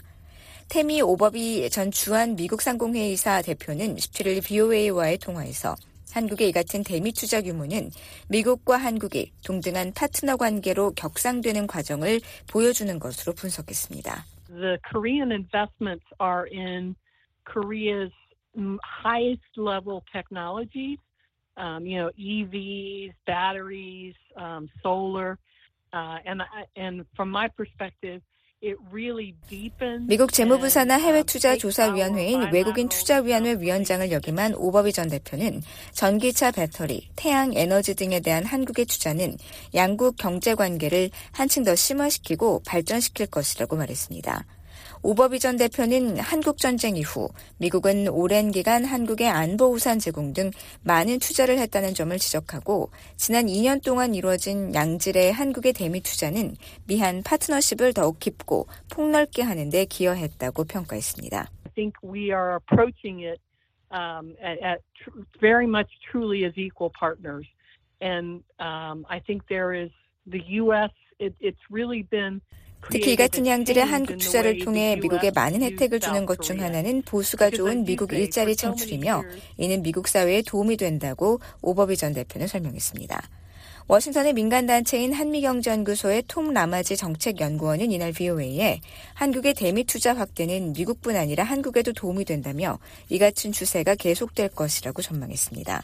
태미 오버비 전 주한 미국 상공회의소 대표는 17일 VOA와의 통화에서 한국의 이 같은 대미 투자 규모는 미국과 한국이 동등한 파트너 관계로 격상되는 과정을 보여주는 것으로 분석했습니다. The Korean investments are in Korea's highest level technologies, um, you know, EVs, batteries, um, solar, uh, and and from my perspective. 미국 재무부 산하 해외투자조사위원회인 외국인 투자위원회 위원장을 역임한 오버비 전 대표는 전기차 배터리, 태양 에너지 등에 대한 한국의 투자는 양국 경제 관계를 한층 더 심화시키고 발전시킬 것이라고 말했습니다. 오버비 전 대표는 한국 전쟁 이후 미국은 오랜 기간 한국의 안보 우산 제공 등 많은 투자를 했다는 점을 지적하고 지난 2년 동안 이루어진 양질의 한국의 대미 투자는 미한 파트너십을 더욱 깊고 폭넓게 하는 데 기여했다고 평가했습니다. 특히 이 같은 양질의 한국 투자를 통해 미국에 많은 혜택을 주는 것 중 하나는 보수가 좋은 미국 일자리 창출이며 이는 미국 사회에 도움이 된다고 오버비 전 대표는 설명했습니다. 워싱턴의 민간단체인 한미경제연구소의 톰 라마지 정책연구원은 이날 VOA에 한국의 대미 투자 확대는 미국뿐 아니라 한국에도 도움이 된다며 이 같은 추세가 계속될 것이라고 전망했습니다.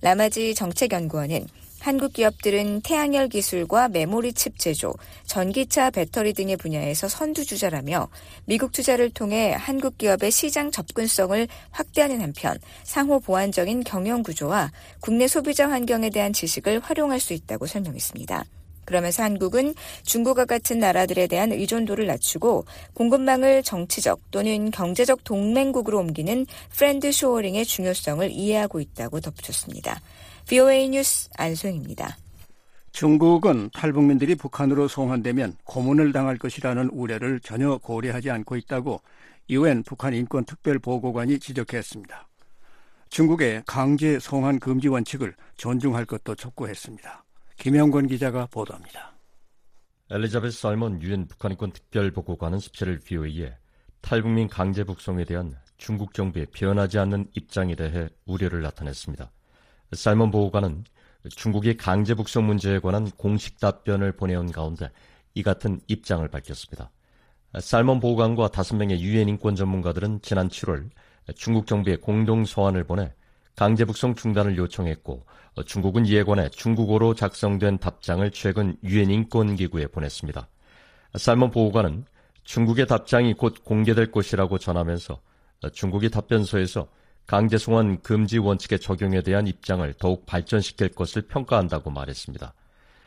라마지 정책연구원은 한국 기업들은 태양열 기술과 메모리 칩 제조, 전기차 배터리 등의 분야에서 선두주자라며 미국 투자를 통해 한국 기업의 시장 접근성을 확대하는 한편 상호 보완적인 경영 구조와 국내 소비자 환경에 대한 지식을 활용할 수 있다고 설명했습니다. 그러면서 한국은 중국과 같은 나라들에 대한 의존도를 낮추고 공급망을 정치적 또는 경제적 동맹국으로 옮기는 friend-shoring의 중요성을 이해하고 있다고 덧붙였습니다. VOA 뉴스 안소영입니다. 중국은 탈북민들이 북한으로 송환되면 고문을 당할 것이라는 우려를 전혀 고려하지 않고 있다고 유엔 북한 인권 특별 보고관이 지적했습니다. 중국의 강제 송환 금지 원칙을 존중할 것도 촉구했습니다. 김영권 기자가 보도합니다. 엘리자베스 살몬 유엔 북한 인권 특별 보고관은 17일 VOA에 탈북민 강제 북송에 대한 중국 정부의 변하지 않는 입장에 대해 우려를 나타냈습니다. 살몬 보호관은 중국이 강제 북송 문제에 관한 공식 답변을 보내온 가운데 이 같은 입장을 밝혔습니다. 살몬 보호관과 다섯 명의 유엔 인권 전문가들은 지난 7월 중국 정부에 공동 소환을 보내 강제 북송 중단을 요청했고 중국은 이에 관해 중국어로 작성된 답장을 최근 유엔 인권 기구에 보냈습니다. 살몬 보호관은 중국의 답장이 곧 공개될 것이라고 전하면서 중국이 답변서에서 강제 송환 금지 원칙의 적용에 대한 입장을 더욱 발전시킬 것을 평가한다고 말했습니다.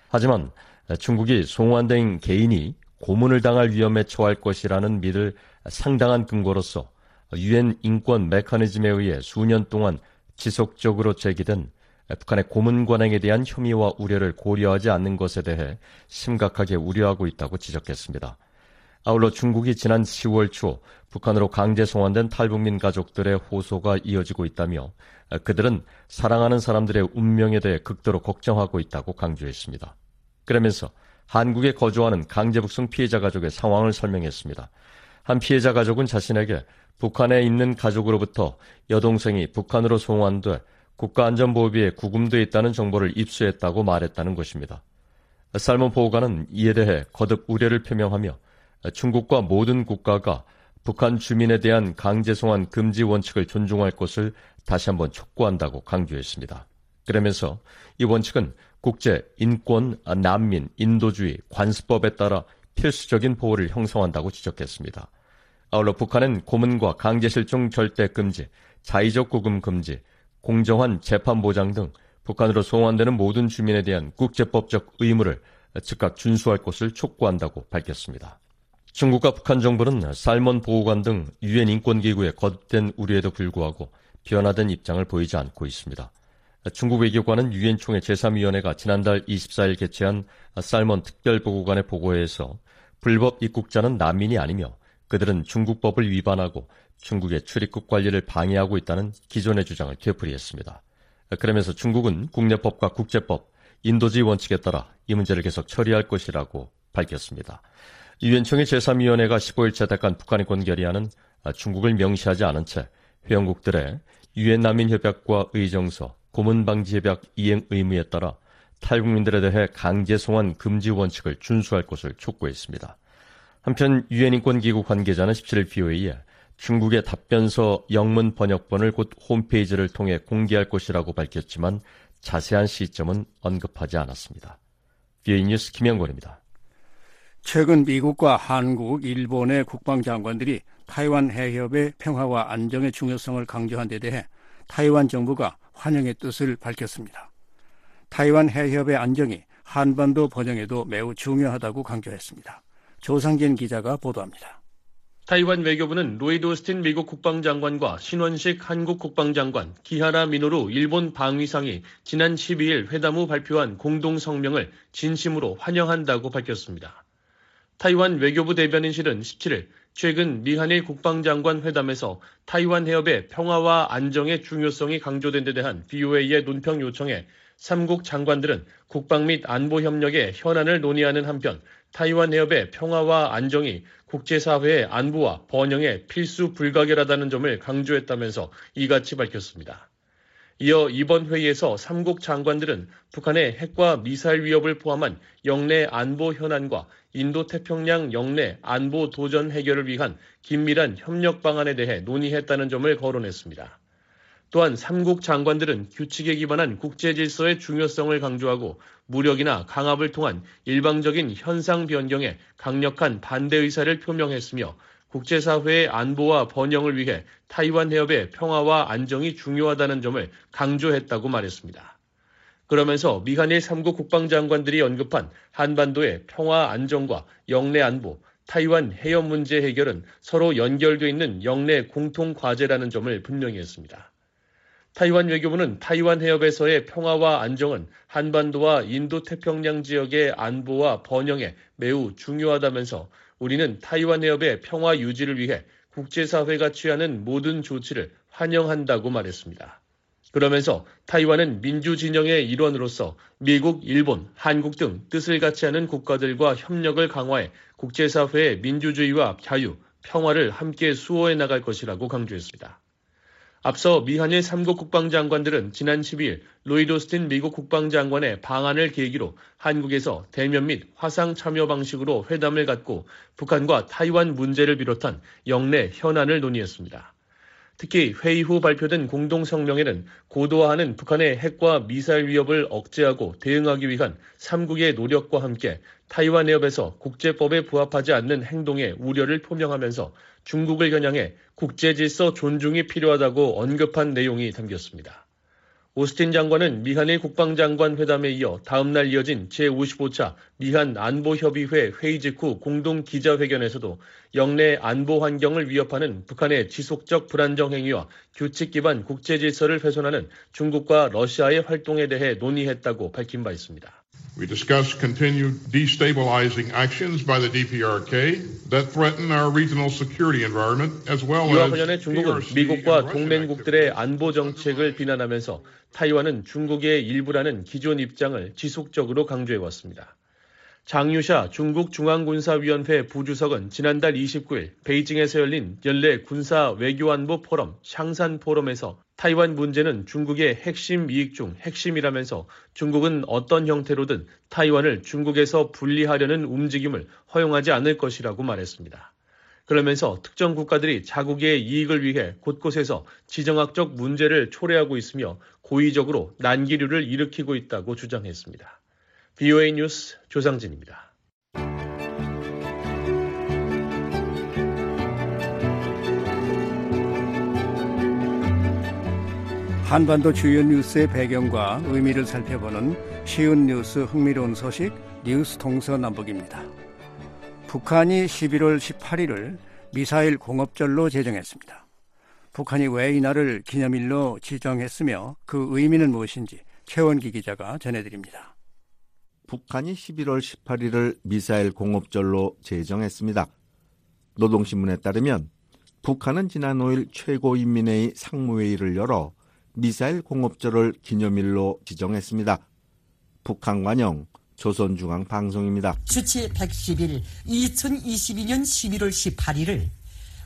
하지만 중국이 송환된 개인이 고문을 당할 위험에 처할 것이라는 믿을 상당한 근거로서 유엔 인권 메커니즘에 의해 수년 동안 지속적으로 제기된 북한의 고문 관행에 대한 혐의와 우려를 고려하지 않는 것에 대해 심각하게 우려하고 있다고 지적했습니다. 아울러 중국이 지난 10월 초 북한으로 강제 송환된 탈북민 가족들의 호소가 이어지고 있다며 그들은 사랑하는 사람들의 운명에 대해 극도로 걱정하고 있다고 강조했습니다. 그러면서 한국에 거주하는 강제 북송 피해자 가족의 상황을 설명했습니다. 한 피해자 가족은 자신에게 북한에 있는 가족으로부터 여동생이 북한으로 송환돼 국가안전보호비에 구금돼 있다는 정보를 입수했다고 말했다는 것입니다. 살몬 보호관은 이에 대해 거듭 우려를 표명하며 중국과 모든 국가가 북한 주민에 대한 강제 송환 금지 원칙을 존중할 것을 다시 한번 촉구한다고 강조했습니다. 그러면서 이 원칙은 국제 인권, 난민, 인도주의, 관습법에 따라 필수적인 보호를 형성한다고 지적했습니다. 아울러 북한은 고문과 강제 실종 절대 금지, 자의적 구금 금지, 공정한 재판 보장 등 북한으로 송환되는 모든 주민에 대한 국제법적 의무를 즉각 준수할 것을 촉구한다고 밝혔습니다. 중국과 북한 정부는 살몬 보호관 등 유엔 인권기구의 거듭된 우려에도 불구하고 변화된 입장을 보이지 않고 있습니다. 중국 외교관은 유엔 총회 제3위원회가 지난달 24일 개최한 살몬 특별보고관의 보고에서 불법 입국자는 난민이 아니며 그들은 중국법을 위반하고 중국의 출입국 관리를 방해하고 있다는 기존의 주장을 되풀이했습니다. 그러면서 중국은 국내법과 국제법, 인도주의 원칙에 따라 이 문제를 계속 처리할 것이라고 밝혔습니다. 유엔총회 제3위원회가 15일 채택한 북한 인권 결의안은 중국을 명시하지 않은 채 회원국들의 유엔 난민협약과 의정서, 고문방지협약 이행 의무에 따라 탈북민들에 대해 강제 송환 금지 원칙을 준수할 것을 촉구했습니다. 한편 유엔 인권기구 관계자는 17일 BOA에 중국의 답변서 영문 번역본을 곧 홈페이지를 통해 공개할 것이라고 밝혔지만 자세한 시점은 언급하지 않았습니다. BOA 뉴스 김영권입니다. 최근 미국과 한국, 일본의 국방장관들이 타이완 해협의 평화와 안정의 중요성을 강조한 데 대해 타이완 정부가 환영의 뜻을 밝혔습니다. 타이완 해협의 안정이 한반도 번영에도 매우 중요하다고 강조했습니다. 조상진 기자가 보도합니다. 타이완 외교부는 로이드 오스틴 미국 국방장관과 신원식 한국 국방장관, 기하라 미노루 일본 방위상이 지난 12일 회담 후 발표한 공동 성명을 진심으로 환영한다고 밝혔습니다. 타이완 외교부 대변인실은 17일 최근 미한일 국방장관 회담에서 타이완 해협의 평화와 안정의 중요성이 강조된 데 대한 VOA의 논평 요청에 삼국 장관들은 국방 및 안보 협력의 현안을 논의하는 한편 타이완 해협의 평화와 안정이 국제사회의 안보와 번영에 필수 불가결하다는 점을 강조했다면서 이같이 밝혔습니다. 이어 이번 회의에서 삼국 장관들은 북한의 핵과 미사일 위협을 포함한 영내 안보 현안과 인도 태평양 영내 안보 도전 해결을 위한 긴밀한 협력 방안에 대해 논의했다는 점을 거론했습니다. 또한 삼국 장관들은 규칙에 기반한 국제 질서의 중요성을 강조하고 무력이나 강압을 통한 일방적인 현상 변경에 강력한 반대 의사를 표명했으며 국제사회의 안보와 번영을 위해 타이완 해협의 평화와 안정이 중요하다는 점을 강조했다고 말했습니다. 그러면서 미한일 3국 국방장관들이 언급한 한반도의 평화 안정과 영내 안보, 타이완 해협 문제 해결은 서로 연결되어 있는 영내 공통 과제라는 점을 분명히 했습니다. 타이완 외교부는 타이완 해협에서의 평화와 안정은 한반도와 인도 태평양 지역의 안보와 번영에 매우 중요하다면서 우리는 타이완 해협의 평화 유지를 위해 국제사회가 취하는 모든 조치를 환영한다고 말했습니다. 그러면서 타이완은 민주진영의 일원으로서 미국, 일본, 한국 등 뜻을 같이 하는 국가들과 협력을 강화해 국제사회의 민주주의와 자유, 평화를 함께 수호해 나갈 것이라고 강조했습니다. 앞서 미한일 3국 국방장관들은 지난 12일 로이드 오스틴 미국 국방장관의 방안을 계기로 한국에서 대면 및 화상 참여 방식으로 회담을 갖고 북한과 타이완 문제를 비롯한 영내 현안을 논의했습니다. 특히 회의 후 발표된 공동 성명에는 고도화하는 북한의 핵과 미사일 위협을 억제하고 대응하기 위한 3국의 노력과 함께 타이완 해협에서 국제법에 부합하지 않는 행동에 우려를 표명하면서 중국을 겨냥해 국제 질서 존중이 필요하다고 언급한 내용이 담겼습니다. 오스틴 장관은 미한일 국방장관 회담에 이어 다음 날 이어진 제55차 미한 안보협의회 회의 직후 공동 기자회견에서도 영내 안보 환경을 위협하는 북한의 지속적 불안정 행위와 규칙 기반 국제 질서를 훼손하는 중국과 러시아의 활동에 대해 논의했다고 밝힌 바 있습니다. We discussed continued destabilizing actions by the DPRK that threaten our regional security environment as well 이와 as 관련해 중국은 미국과 동맹국들의 안보 정책을 비난하면서 타이완은 중국의 일부라는 기존 입장을 지속적으로 강조해 왔습니다. 장유샤 중국 중앙군사위원회 부주석은 지난달 29일 베이징에서 열린 연례 군사 외교안보 포럼 샹산 포럼에서 타이완 문제는 중국의 핵심 이익 중 핵심이라면서 중국은 어떤 형태로든 타이완을 중국에서 분리하려는 움직임을 허용하지 않을 것이라고 말했습니다. 그러면서 특정 국가들이 자국의 이익을 위해 곳곳에서 지정학적 문제를 초래하고 있으며 고의적으로 난기류를 일으키고 있다고 주장했습니다. BOA 뉴스 조상진입니다. 한반도 주요 뉴스의 배경과 의미를 살펴보는 쉬운 뉴스 흥미로운 소식 뉴스 동서 남북입니다. 북한이 11월 18일을 미사일 공업절로 제정했습니다. 북한이 왜 이날을 기념일로 지정했으며 그 의미는 무엇인지 최원기 기자가 전해드립니다. 북한이 11월 18일을 미사일 공업절로 제정했습니다. 노동신문에 따르면 북한은 지난 5일 최고인민회의 상무회의를 열어 미사일 공업절을 기념일로 지정했습니다. 북한 관영 조선중앙방송입니다. 주치 110일 2022년 11월 18일을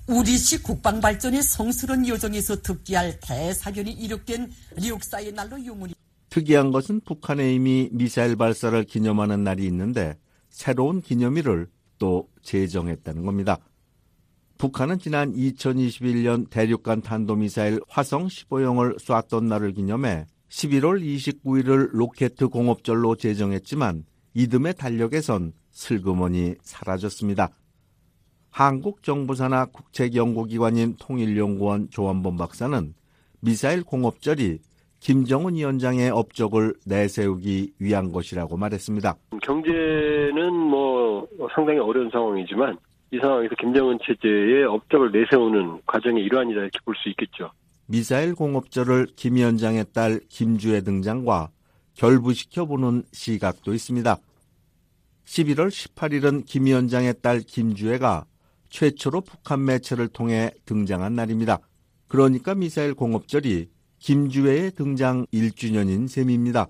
우리식 국방발전의 성스러운 여정에서 득기할 대사견이 이룩된 리옥사의 날로 유물이 특이한 것은 북한에 이미 미사일 발사를 기념하는 날이 있는데 새로운 기념일을 또 제정했다는 겁니다. 북한은 지난 2021년 대륙간 탄도미사일 화성 15형을 쐈던 날을 기념해 11월 29일을 로켓 공업절로 제정했지만 이듬해 달력에선 슬그머니 사라졌습니다. 한국 정부 산하 국책연구기관인 통일연구원 조한범 박사는 미사일 공업절이 김정은 위원장의 업적을 내세우기 위한 것이라고 말했습니다. 경제는 뭐 상당히 어려운 상황이지만 이 상황에서 김정은 체제의 업적을 내세우는 과정의 일환이다 이렇게 볼 수 있겠죠. 미사일 공업절을 김 위원장의 딸 김주애 등장과 결부시켜보는 시각도 있습니다. 11월 18일은 김 위원장의 딸 김주애가 최초로 북한 매체를 통해 등장한 날입니다. 그러니까 미사일 공업절이 김주애의 등장 1주년인 셈입니다.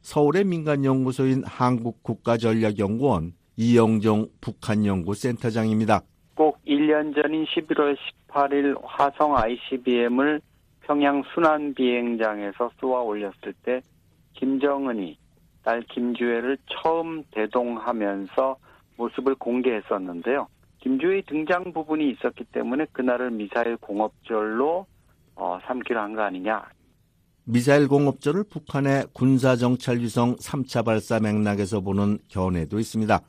서울의 민간연구소인 한국국가전략연구원 이영종 북한연구센터장입니다. 꼭 1년 전인 11월 18일 화성 ICBM을 평양 순환 비행장에서 쏘아 올렸을 때 김정은이 딸 김주애를 처음 대동하면서 모습을 공개했었는데요. 김주애의 등장 부분이 있었기 때문에 그날을 미사일 공업절로 어, 삼기로 한 거 아니냐. 미사일 공업절을 북한의 군사정찰위성 3차 발사 맥락에서 보는 견해도 있습니다.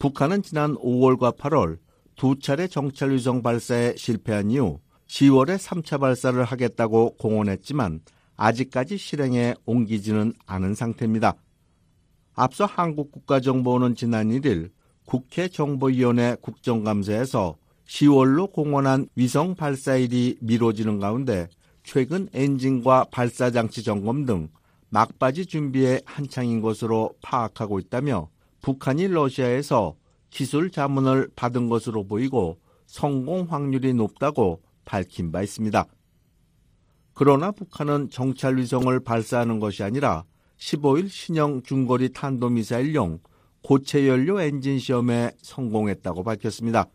북한은 지난 5월과 8월 두 차례 정찰위성 발사에 실패한 이후 10월에 3차 발사를 하겠다고 공언했지만 아직까지 실행에 옮기지는 않은 상태입니다. 앞서 한국국가정보원은 지난 1일 국회 정보위원회 국정감사에서 10월로 공언한 위성 발사일이 미뤄지는 가운데 최근 엔진과 발사장치 점검 등 막바지 준비에 한창인 것으로 파악하고 있다며 북한이 러시아에서 기술 자문을 받은 것으로 보이고 성공 확률이 높다고 밝힌 바 있습니다. 그러나 북한은 정찰 위성을 발사하는 것이 아니라 15일 신형 중거리 탄도미사일용 고체 연료 엔진 시험에 성공했다고 밝혔습니다.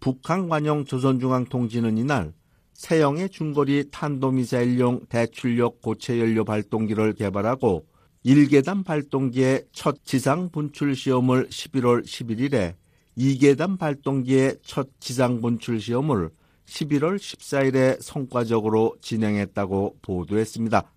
북한 관용 조선중앙통지는 이날 세형의 중거리 탄도미사일용 대출력 고체 연료 발동기를 개발하고 1계단 발동기의 첫 지상 분출 시험을 11월 11일에 2계단 발동기의 첫 지상 분출 시험을 11월 14일에 성과적으로 진행했다고 보도했습니다.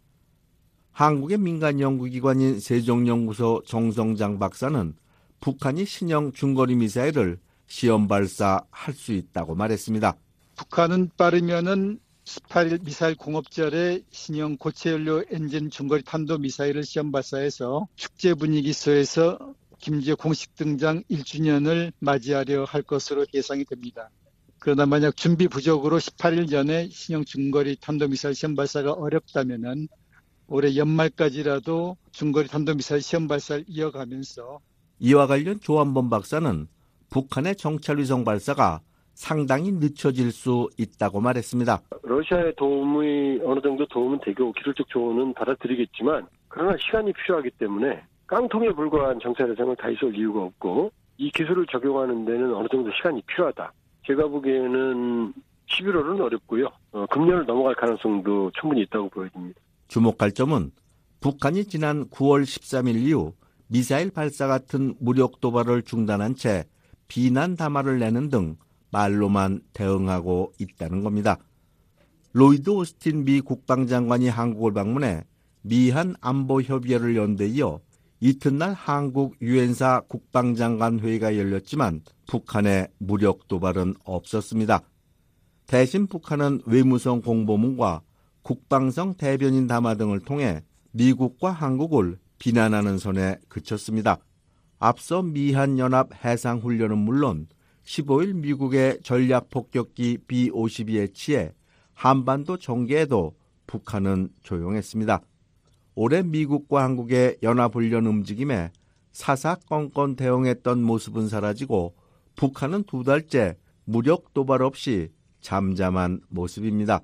한국의 민간 연구기관인 세종연구소 정성장 박사는 북한이 신형 중거리 미사일을 시험 발사할 수 있다고 말했습니다. 북한은 빠르면은 18일 미사일 공업절에 신형 고체 연료 엔진 중거리 탄도 미사일을 시험 발사해서 축제 분위기 속에서 김제 공식 등장 1주년을 맞이하려 할 것으로 예상이 됩니다. 그러나 만약 준비 부족으로 18일 전에 신형 중거리 탄도미사일 시험 발사가 어렵다면은 올해 연말까지라도 중거리 탄도미사일 시험 발사를 이어가면서 이와 관련 조한범 박사는 북한의 정찰위성 발사가 상당히 늦춰질 수 있다고 말했습니다. 러시아의 도움이 어느 정도 도움은 되고 기술적 조언은 받아들이겠지만 그러나 시간이 필요하기 때문에 깡통에 불과한 정찰위성을 다 있을 이유가 없고 이 기술을 적용하는 데는 어느 정도 시간이 필요하다. 제가 보기에는 11월은 어렵고요. 어, 금년을 넘어갈 가능성도 충분히 있다고 보여집니다. 주목할 점은 북한이 지난 9월 13일 이후 미사일 발사 같은 무력 도발을 중단한 채 비난 담화를 내는 등 말로만 대응하고 있다는 겁니다. 로이드 오스틴 미 국방장관이 한국을 방문해 미한 안보 협의회를 연대 이어 이튿날 한국 유엔사 국방장관 회의가 열렸지만 북한의 무력 도발은 없었습니다. 대신 북한은 외무성 공보문과 국방성 대변인 담화 등을 통해 미국과 한국을 비난하는 선에 그쳤습니다. 앞서 미한연합 해상훈련은 물론 15일 미국의 전략폭격기 B-52에 치해 한반도 전개에도 북한은 조용했습니다. 올해 미국과 한국의 연합훈련 움직임에 사사건건 대응했던 모습은 사라지고 북한은 두 달째 무력 도발 없이 잠잠한 모습입니다.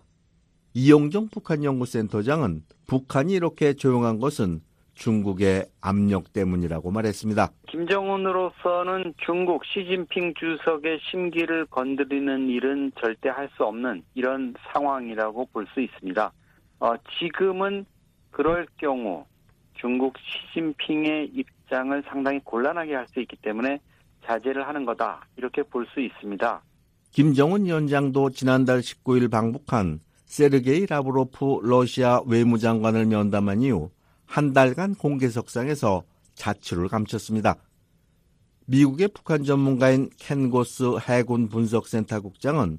이용정 북한연구센터장은 북한이 이렇게 조용한 것은 중국의 압력 때문이라고 말했습니다. 김정은으로서는 중국 시진핑 주석의 심기를 건드리는 일은 절대 할 수 없는 이런 상황이라고 볼 수 있습니다. 어, 지금은 그럴 경우 중국 시진핑의 입장을 상당히 곤란하게 할 수 있기 때문에 자제를 하는 거다 이렇게 볼 수 있습니다. 김정은 위원장도 지난달 19일 방북한 세르게이 라브로프 러시아 외무장관을 면담한 이후 한 달간 공개석상에서 자취를 감췄습니다. 미국의 북한 전문가인 켄고스 해군 분석센터 국장은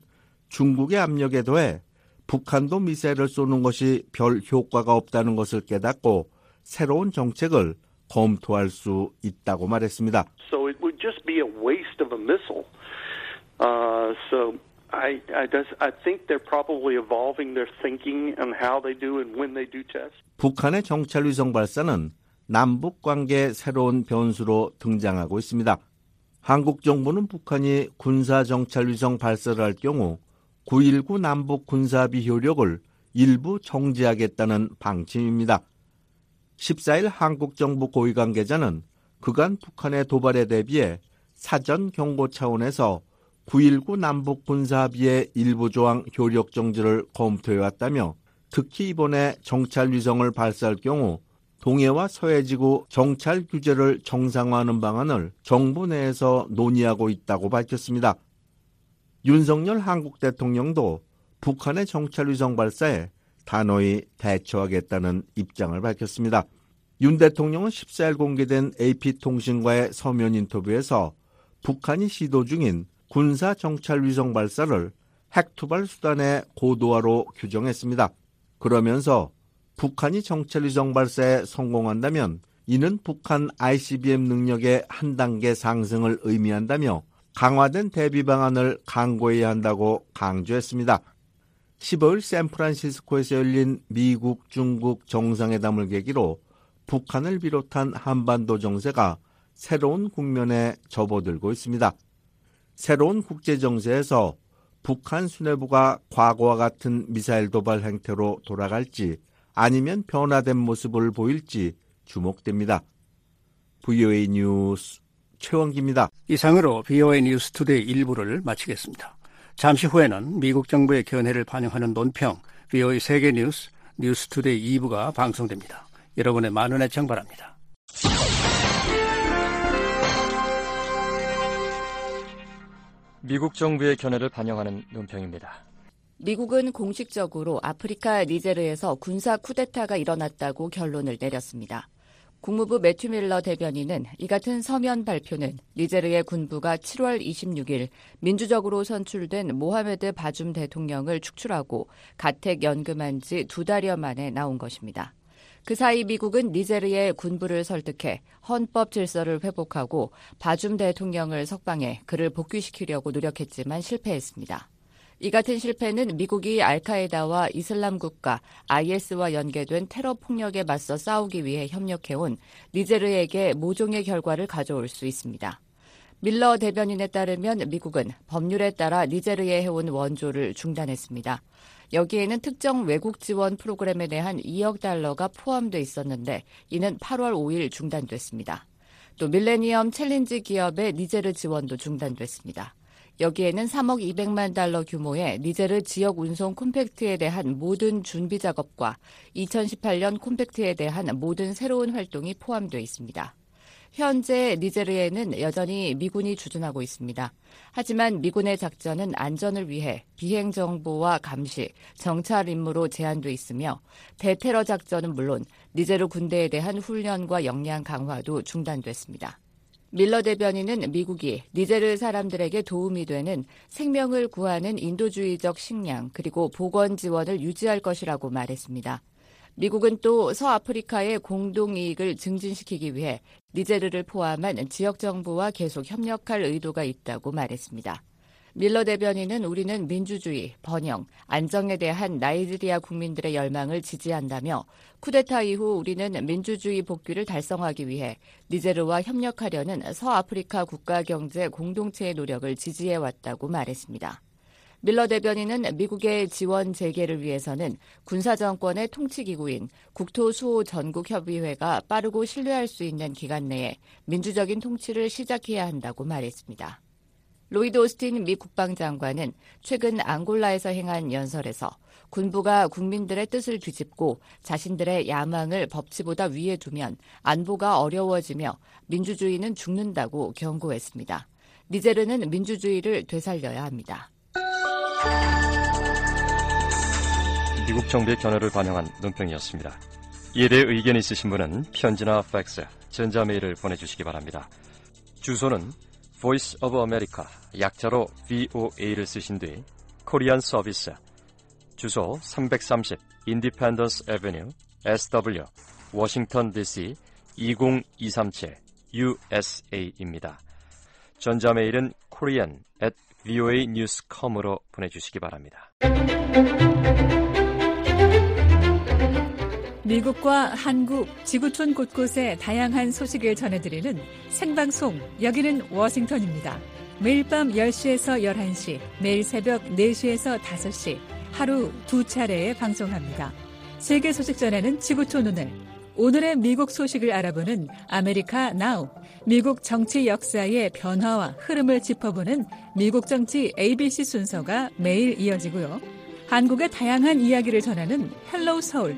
중국의 압력에 더해 북한도 미사일을 쏘는 것이 별 효과가 없다는 것을 깨닫고 새로운 정책을 검토할 수 있다고 말했습니다. So just. Uh, I, I, does, I think they're probably evolving their thinking on how they do and when they do tests. 북한의 정찰 위성 발사는 남북 관계의 새로운 변수로 등장하고 있습니다. 한국 정부는 북한이 군사 정찰 위성 발사를 할 경우 9.19 남북 군사비 효력을 일부 정지하겠다는 방침입니다. 14일 한국 정부 고위 관계자는 그간 북한의 도발에 대비해 사전 경고 차원에서 9.19 남북 군사합의의 일부 조항 효력 정지를 검토해 왔다며 특히 이번에 정찰 위성을 발사할 경우 동해와 서해 지구 정찰 규제를 정상화하는 방안을 정부 내에서 논의하고 있다고 밝혔습니다. 윤석열 한국 대통령도 북한의 정찰 위성 발사에 단호히 대처하겠다는 입장을 밝혔습니다. 윤 대통령은 14일 공개된 AP통신과의 서면 인터뷰에서 북한이 시도 중인 군사 정찰 위성 발사를 핵투발 수단의 고도화로 규정했습니다. 그러면서 북한이 정찰 위성 발사에 성공한다면 이는 북한 ICBM 능력의 한 단계 상승을 의미한다며 강화된 대비 방안을 강구해야 한다고 강조했습니다. 15일 샌프란시스코에서 열린 미국, 중국 정상회담을 계기로 북한을 비롯한 한반도 정세가 새로운 국면에 접어들고 있습니다. 새로운 국제 정세에서 북한 수뇌부가 과거와 같은 미사일 도발 행태로 돌아갈지 아니면 변화된 모습을 보일지 주목됩니다. VOA 뉴스 최원기입니다. 이상으로 VOA 뉴스 투데이 1부를 마치겠습니다. 잠시 후에는 미국 정부의 견해를 반영하는 논평 VOA 세계 뉴스 뉴스 투데이 2부가 방송됩니다. 여러분의 많은 애청 바랍니다. 미국 정부의 견해를 반영하는 논평입니다. 미국은 공식적으로 아프리카 니제르에서 군사 쿠데타가 일어났다고 결론을 내렸습니다. 국무부 매튜 밀러 대변인은 이 같은 서면 발표는 니제르의 군부가 7월 26일 민주적으로 선출된 모하메드 바줌 대통령을 축출하고 가택 연금한 지 두 달여 만에 나온 것입니다. 그 사이 미국은 니제르의 군부를 설득해 헌법 질서를 회복하고 바줌 대통령을 석방해 그를 복귀시키려고 노력했지만 실패했습니다. 이 같은 실패는 미국이 알카에다와 이슬람 국가 IS와 연계된 테러 폭력에 맞서 싸우기 위해 협력해온 니제르에게 모종의 결과를 가져올 수 있습니다. 밀러 대변인에 따르면 미국은 법률에 따라 니제르에 해온 원조를 중단했습니다. 여기에는 특정 외국 지원 프로그램에 대한 2억 달러가 포함돼 있었는데 이는 8월 5일 중단됐습니다. 또 밀레니엄 챌린지 기업의 니제르 지원도 중단됐습니다. 여기에는 3억 200만 달러 규모의 니제르 지역 운송 compact에 대한 모든 준비 작업과 2018년 compact에 대한 모든 새로운 활동이 포함되어 있습니다. 현재 니제르에는 여전히 미군이 주둔하고 있습니다. 하지만 미군의 작전은 안전을 위해 비행 정보와 감시, 정찰 임무로 제한돼 있으며 대테러 작전은 물론 니제르 군대에 대한 훈련과 역량 강화도 중단됐습니다. 밀러 대변인은 미국이 니제르 사람들에게 도움이 되는 생명을 구하는 인도주의적 식량 그리고 보건 지원을 유지할 것이라고 말했습니다. 미국은 또 서아프리카의 공동 이익을 증진시키기 위해 니제르를 포함한 지역 정부와 계속 협력할 의도가 있다고 말했습니다. 밀러 대변인은 우리는 민주주의, 번영, 안정에 대한 나이지리아 국민들의 열망을 지지한다며 쿠데타 이후 우리는 민주주의 복귀를 달성하기 위해 니제르와 협력하려는 서아프리카 국가 경제 공동체의 노력을 지지해왔다고 말했습니다. 밀러 대변인은 미국의 지원 재개를 위해서는 군사정권의 통치기구인 국토수호 전국협의회가 빠르고 신뢰할 수 있는 기간 내에 민주적인 통치를 시작해야 한다고 말했습니다. 로이드 오스틴 미 국방장관은 최근 앙골라에서 행한 연설에서 군부가 국민들의 뜻을 뒤집고 자신들의 야망을 법치보다 위에 두면 안보가 어려워지며 민주주의는 죽는다고 경고했습니다. 니제르는 민주주의를 되살려야 합니다. 미국 정부의 견해를 반영한 논평이었습니다. 이에 대해 의견 있으신 분은 편지나 팩스, 전자메일을 보내주시기 바랍니다. 주소는 Voice of America, 약자로 VOA를 쓰신 뒤 코리안 서비스, 주소 330 Independence Avenue, SW, 워싱턴 DC 20237 USA입니다. 전자메일은 korean at voanews.com으로 보내주시기 바랍니다. 미국과 한국, 지구촌 곳곳에 다양한 소식을 전해드리는 생방송 여기는 워싱턴입니다. 매일 밤 10시에서 11시, 매일 새벽 4시에서 5시 하루 두 차례에 방송합니다. 세계 소식 전하는 지구촌 오늘. 오늘의 미국 소식을 알아보는 America Now. 미국 정치 역사의 변화와 흐름을 짚어보는 미국 정치 ABC 순서가 매일 이어지고요. 한국의 다양한 이야기를 전하는 Hello 서울.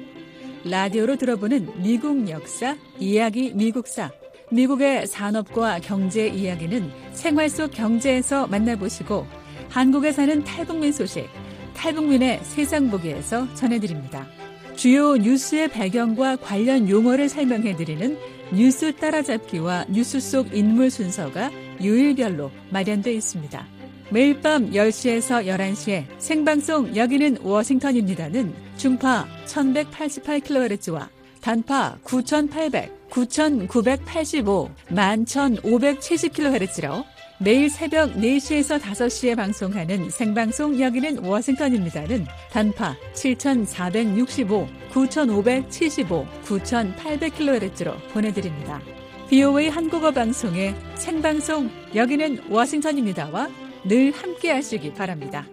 라디오로 들어보는 미국 역사, 이야기 미국사. 미국의 산업과 경제 이야기는 생활 속 경제에서 만나보시고 한국에 사는 탈북민 소식, 탈북민의 세상 보기에서 전해드립니다. 주요 뉴스의 배경과 관련 용어를 설명해드리는 뉴스 따라잡기와 뉴스 속 인물 순서가 요일별로 마련되어 있습니다. 매일 밤 10시에서 11시에 생방송 여기는 워싱턴입니다는 중파 1188kHz와 단파 9800, 9985, 11570kHz로 매일 새벽 4시에서 5시에 방송하는 생방송 여기는 워싱턴입니다는 단파 7465, 9575, 9800kHz로 보내드립니다. BOA 한국어 방송의 생방송 여기는 워싱턴입니다와 늘 함께 하시기 바랍니다.